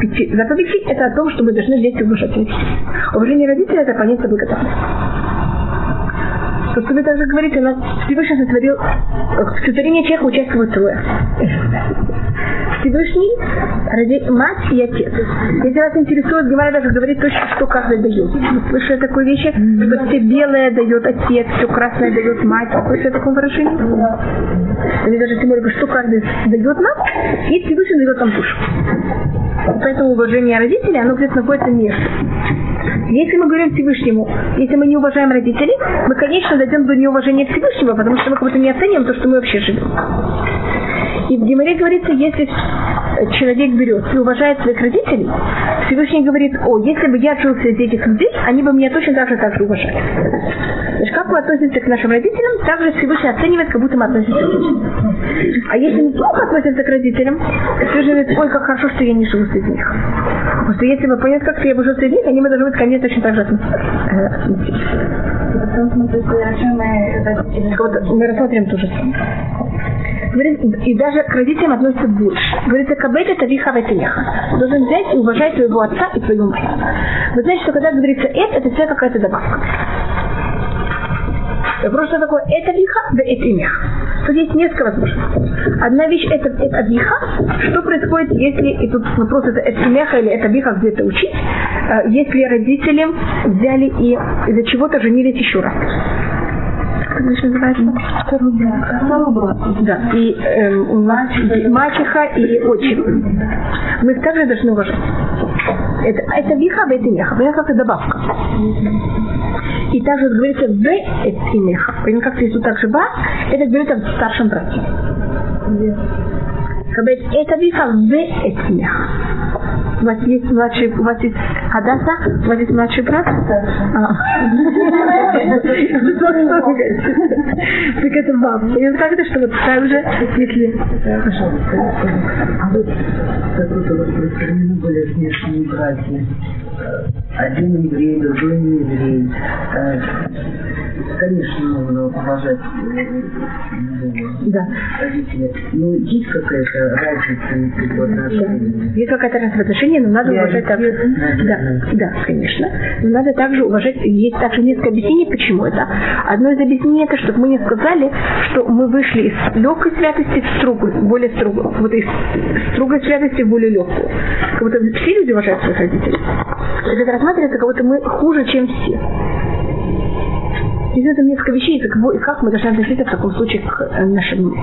пяти заповедей это о том, что мы должны вместе уважать родителей. Уважение родителей это понятие благодатности. То, что вы также говорите, у Всевышний сотворил, э, в сотворении человека участвуют трое. Всевышний, роди- мать и отец. Если вас интересует, Гемара даже говорит точно, что каждый дает. Слышали такой вещи, что все белое дает отец, все красное дает мать. Слышали о таком выражении? Они даже тем более, что каждый дает нам, и Всевышний дает нам душу. Поэтому уважение родителей, оно где-то находится между. Если мы говорим Всевышнему, если мы не уважаем родителей, мы, конечно, дойдем до неуважения Всевышнего, потому что мы как будто не оценим то, что мы вообще живем. И в Гимаре говорится, если человек берет и уважает своих родителей, Всевышний говорит, о, если бы я жил среди этих людей, они бы меня точно так же, так же уважали. То как мы относимся к нашим родителям, так же Всевышний оценивает, как будто мы относимся к ним. А если мы плохо относимся к родителям, Всевышний говорит, ой, как хорошо, что я не живу среди них. Потому что если бы понять, как я бы жил среди них, они бы должны ко мне точно так же. Вот мы рассмотрим то же и даже к родителям относится больше. Говорится, кабет это виха ветелеха. Должен взять и уважать своего отца и свою мать. Вы знаете, что когда говорится это, это вся какая-то добавка. Вопрос, что такое это виха, да это имеха. Тут есть несколько возможностей. Одна вещь это, это виха. Что происходит, если, и тут вопрос это, это имеха или это виха где-то учить, э, если родители взяли и из-за чего-то женились еще раз. Как это называется? Да, и мать- мачеха и отчим. Мы также должны уважать. Это, это виха, это меха. Понятно, как это добавка. И также говорится в это меха. Понятно, как тут также ба, это говорится в старшем брате. Это виха в это меха. У вас есть младший, у вас есть Хадаса, у вас есть младший брат? А. Так это вам. И как это, что вот так же, если... А вот какой-то вот распространены были смешанные братья. Один еврей, другой не еврей. Э, Конечно, нужно уважать э, Да. родителей. Но есть какая-то разница в отношениях? Есть какая-то разница в отношении, но надо уважать также. Да, да, конечно. Но надо также уважать, есть также несколько объяснений, почему это. Одно из объяснений это, чтобы мы не сказали, что мы вышли из легкой святости в строгую, более строгую, вот из строгой святости в более легкую. Как будто все люди уважают своих родителей. Это рассматривается, как будто мы хуже, чем все. Из этого несколько вещей, как, как мы должны относиться в таком случае к э, нашим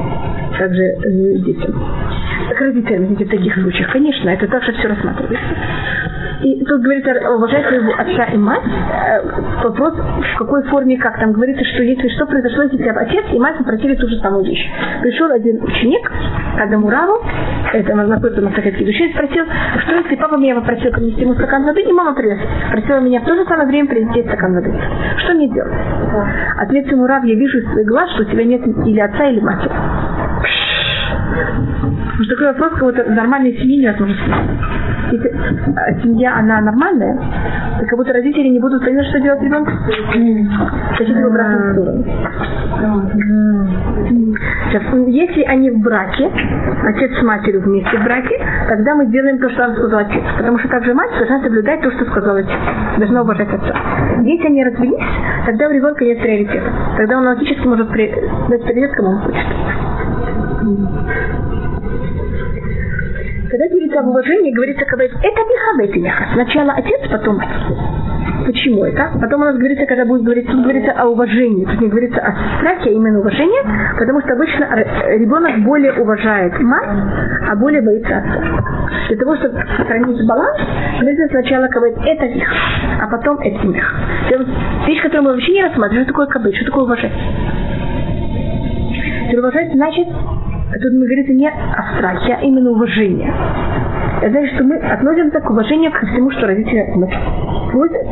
также э, детям. К родителям, в таких случаях. Конечно, это также все рассматривается. И тут говорится, уважать своего отца и мать. Э, Вопрос, в какой форме, как там говорится, что если что произошло, если отец и мать попросили ту же самую вещь. Пришел один ученик одному раву, это находится на Сахетке душе, и спросил, что если папа меня попросил принести ему стакан воды, и мама принесла, просила меня в то же самое время принести стакан воды. Что мне делать? Ответ ему рав, я вижу из своих глаз, что у тебя нет или отца, или матери. Потому что такой вопрос, в нормальной семье невозможно э, семья, она нормальная, то как будто родители не будут понимать, что делать ребенку. Значит, в обратную сторону. Сейчас, если они в браке, отец с матерью вместе в браке, тогда мы делаем то, что нам сказал отец. Потому что также мать должна соблюдать то, что сказал отец. Должна уважать отца. Если они развелись, тогда у ребенка нет приоритета. Тогда он логически может при... дать приоритет, кому он хочет. Когда говорится об уважении, говорится, когда это это меха. Сначала отец, потом мать. Почему это? Потом у нас говорится, когда будет говорить, тут говорится о уважении. Тут не говорится о страхе, а именно уважении, потому что обычно ребенок более уважает мать, а более боится отца. Для того, чтобы сохранить баланс, говорится сначала кабет это их, а потом это их. Вещь, которую мы вообще не рассматриваем, что такое кабет, что такое уважение. Уважать значит Тут мы говорим не о страхе, а именно уважение. Это значит, что мы относимся к уважению ко всему, что родители просят.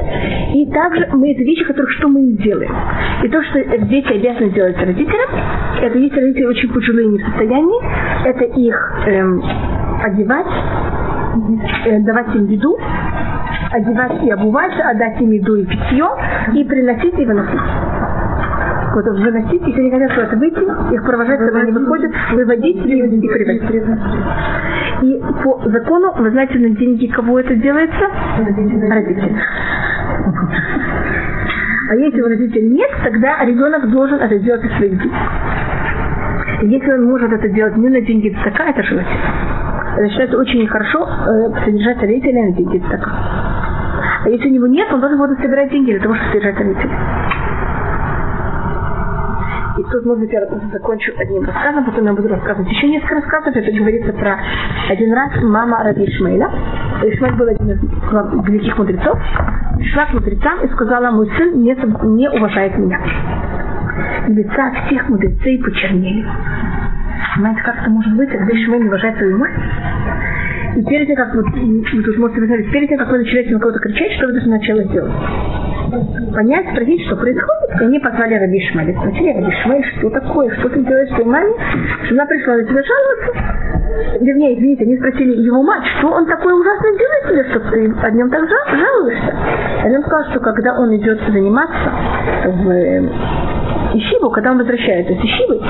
И также мы это вещи, которых что мы не делаем. И то, что дети обязаны делать родителям, это если родители очень пожилые не в состоянии, это их эм, одевать, э, давать им еду, одевать и обувать, отдать им еду и питье, и приносить и выносить куда выносить, если они хотят куда-то выйти, их провожать, когда они выходят, выводить и, приводить. И по закону, вы знаете, на деньги кого это делается? Родители. А если у родителей нет, тогда ребенок должен это делать из своих денег. Если он может это делать не на деньги такая, это желательно. Это считается очень нехорошо э, содержать родителей на деньги так. А если у него нет, он должен будет собирать деньги для того, чтобы содержать родителей. И тут, может быть, я закончу одним рассказом, потом я буду рассказывать еще несколько рассказов. Это говорится про один раз мама Раби Ишмаэля. Ишмаэль был один из великих мудрецов. Пришла к мудрецам и сказала, мой сын не, не уважает меня. И лица всех мудрецей почернели. Понимаете, как это может быть, когда Ишмаэль не уважает свою мать? И перед тем, как вы тут можете посмотреть, перед тем, как вы начинаете на кого-то кричать, что вы должны сначала сделать? Понять, спросить, что происходит. И они позвали Раби Шмаля. Спросили Раби Шмаль, что такое, что ты делаешь своей маме? Она пришла на тебя жаловаться. Вернее, извините, они спросили его мать, что он такое ужасное делает тебе, что ты о нем так жалуешься. И он сказал, что когда он идет заниматься в Ишиву, когда он возвращается с Ишивы,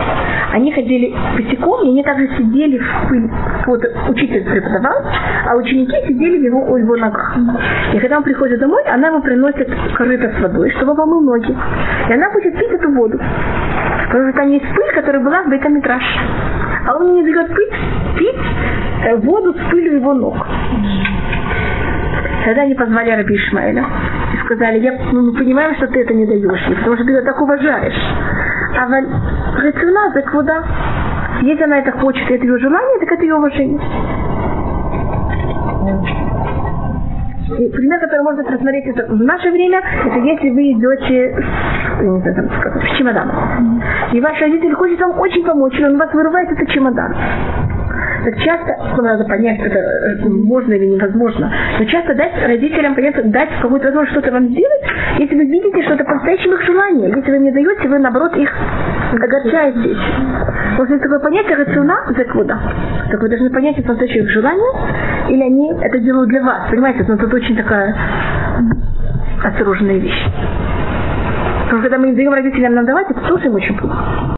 они ходили босиком, и они также сидели в пыль. Вот учитель преподавал, а ученики сидели в его, у его ногах. И когда он приходит домой, она ему приносит корыто с водой, чтобы он помыл ноги. И она будет пить эту воду. Потому что там есть пыль, которая была в Бейтамитраж. А он не дает пить, пить э, воду с пылью его ног. Тогда они позвали Раби Ишмаэля и сказали, я, ну, мы понимаем, что ты это не даешь ей, потому что ты ее так уважаешь. А рациона за куда? Если она это хочет, это ее желание, так это ее уважение. И пример, который можно рассмотреть это в наше время, это если вы идете не знаю, сказать, с чемоданом. И ваш родитель хочет вам очень помочь, и он вас вырывает этот чемодан. Так часто, ну, надо понять, это э, можно или невозможно, но часто дать родителям понять, дать какую-то возможность что-то вам сделать, если вы видите, что это по-настоящему их желание. Если вы не даете, вы наоборот их огорчаете. Потому что такое понятие рациона закуда. Так вы должны понять, это настоящее их желание, или они это делают для вас. Понимаете, но это очень такая осторожная вещь. Потому что когда мы не даем родителям нам давать, это тоже им очень плохо.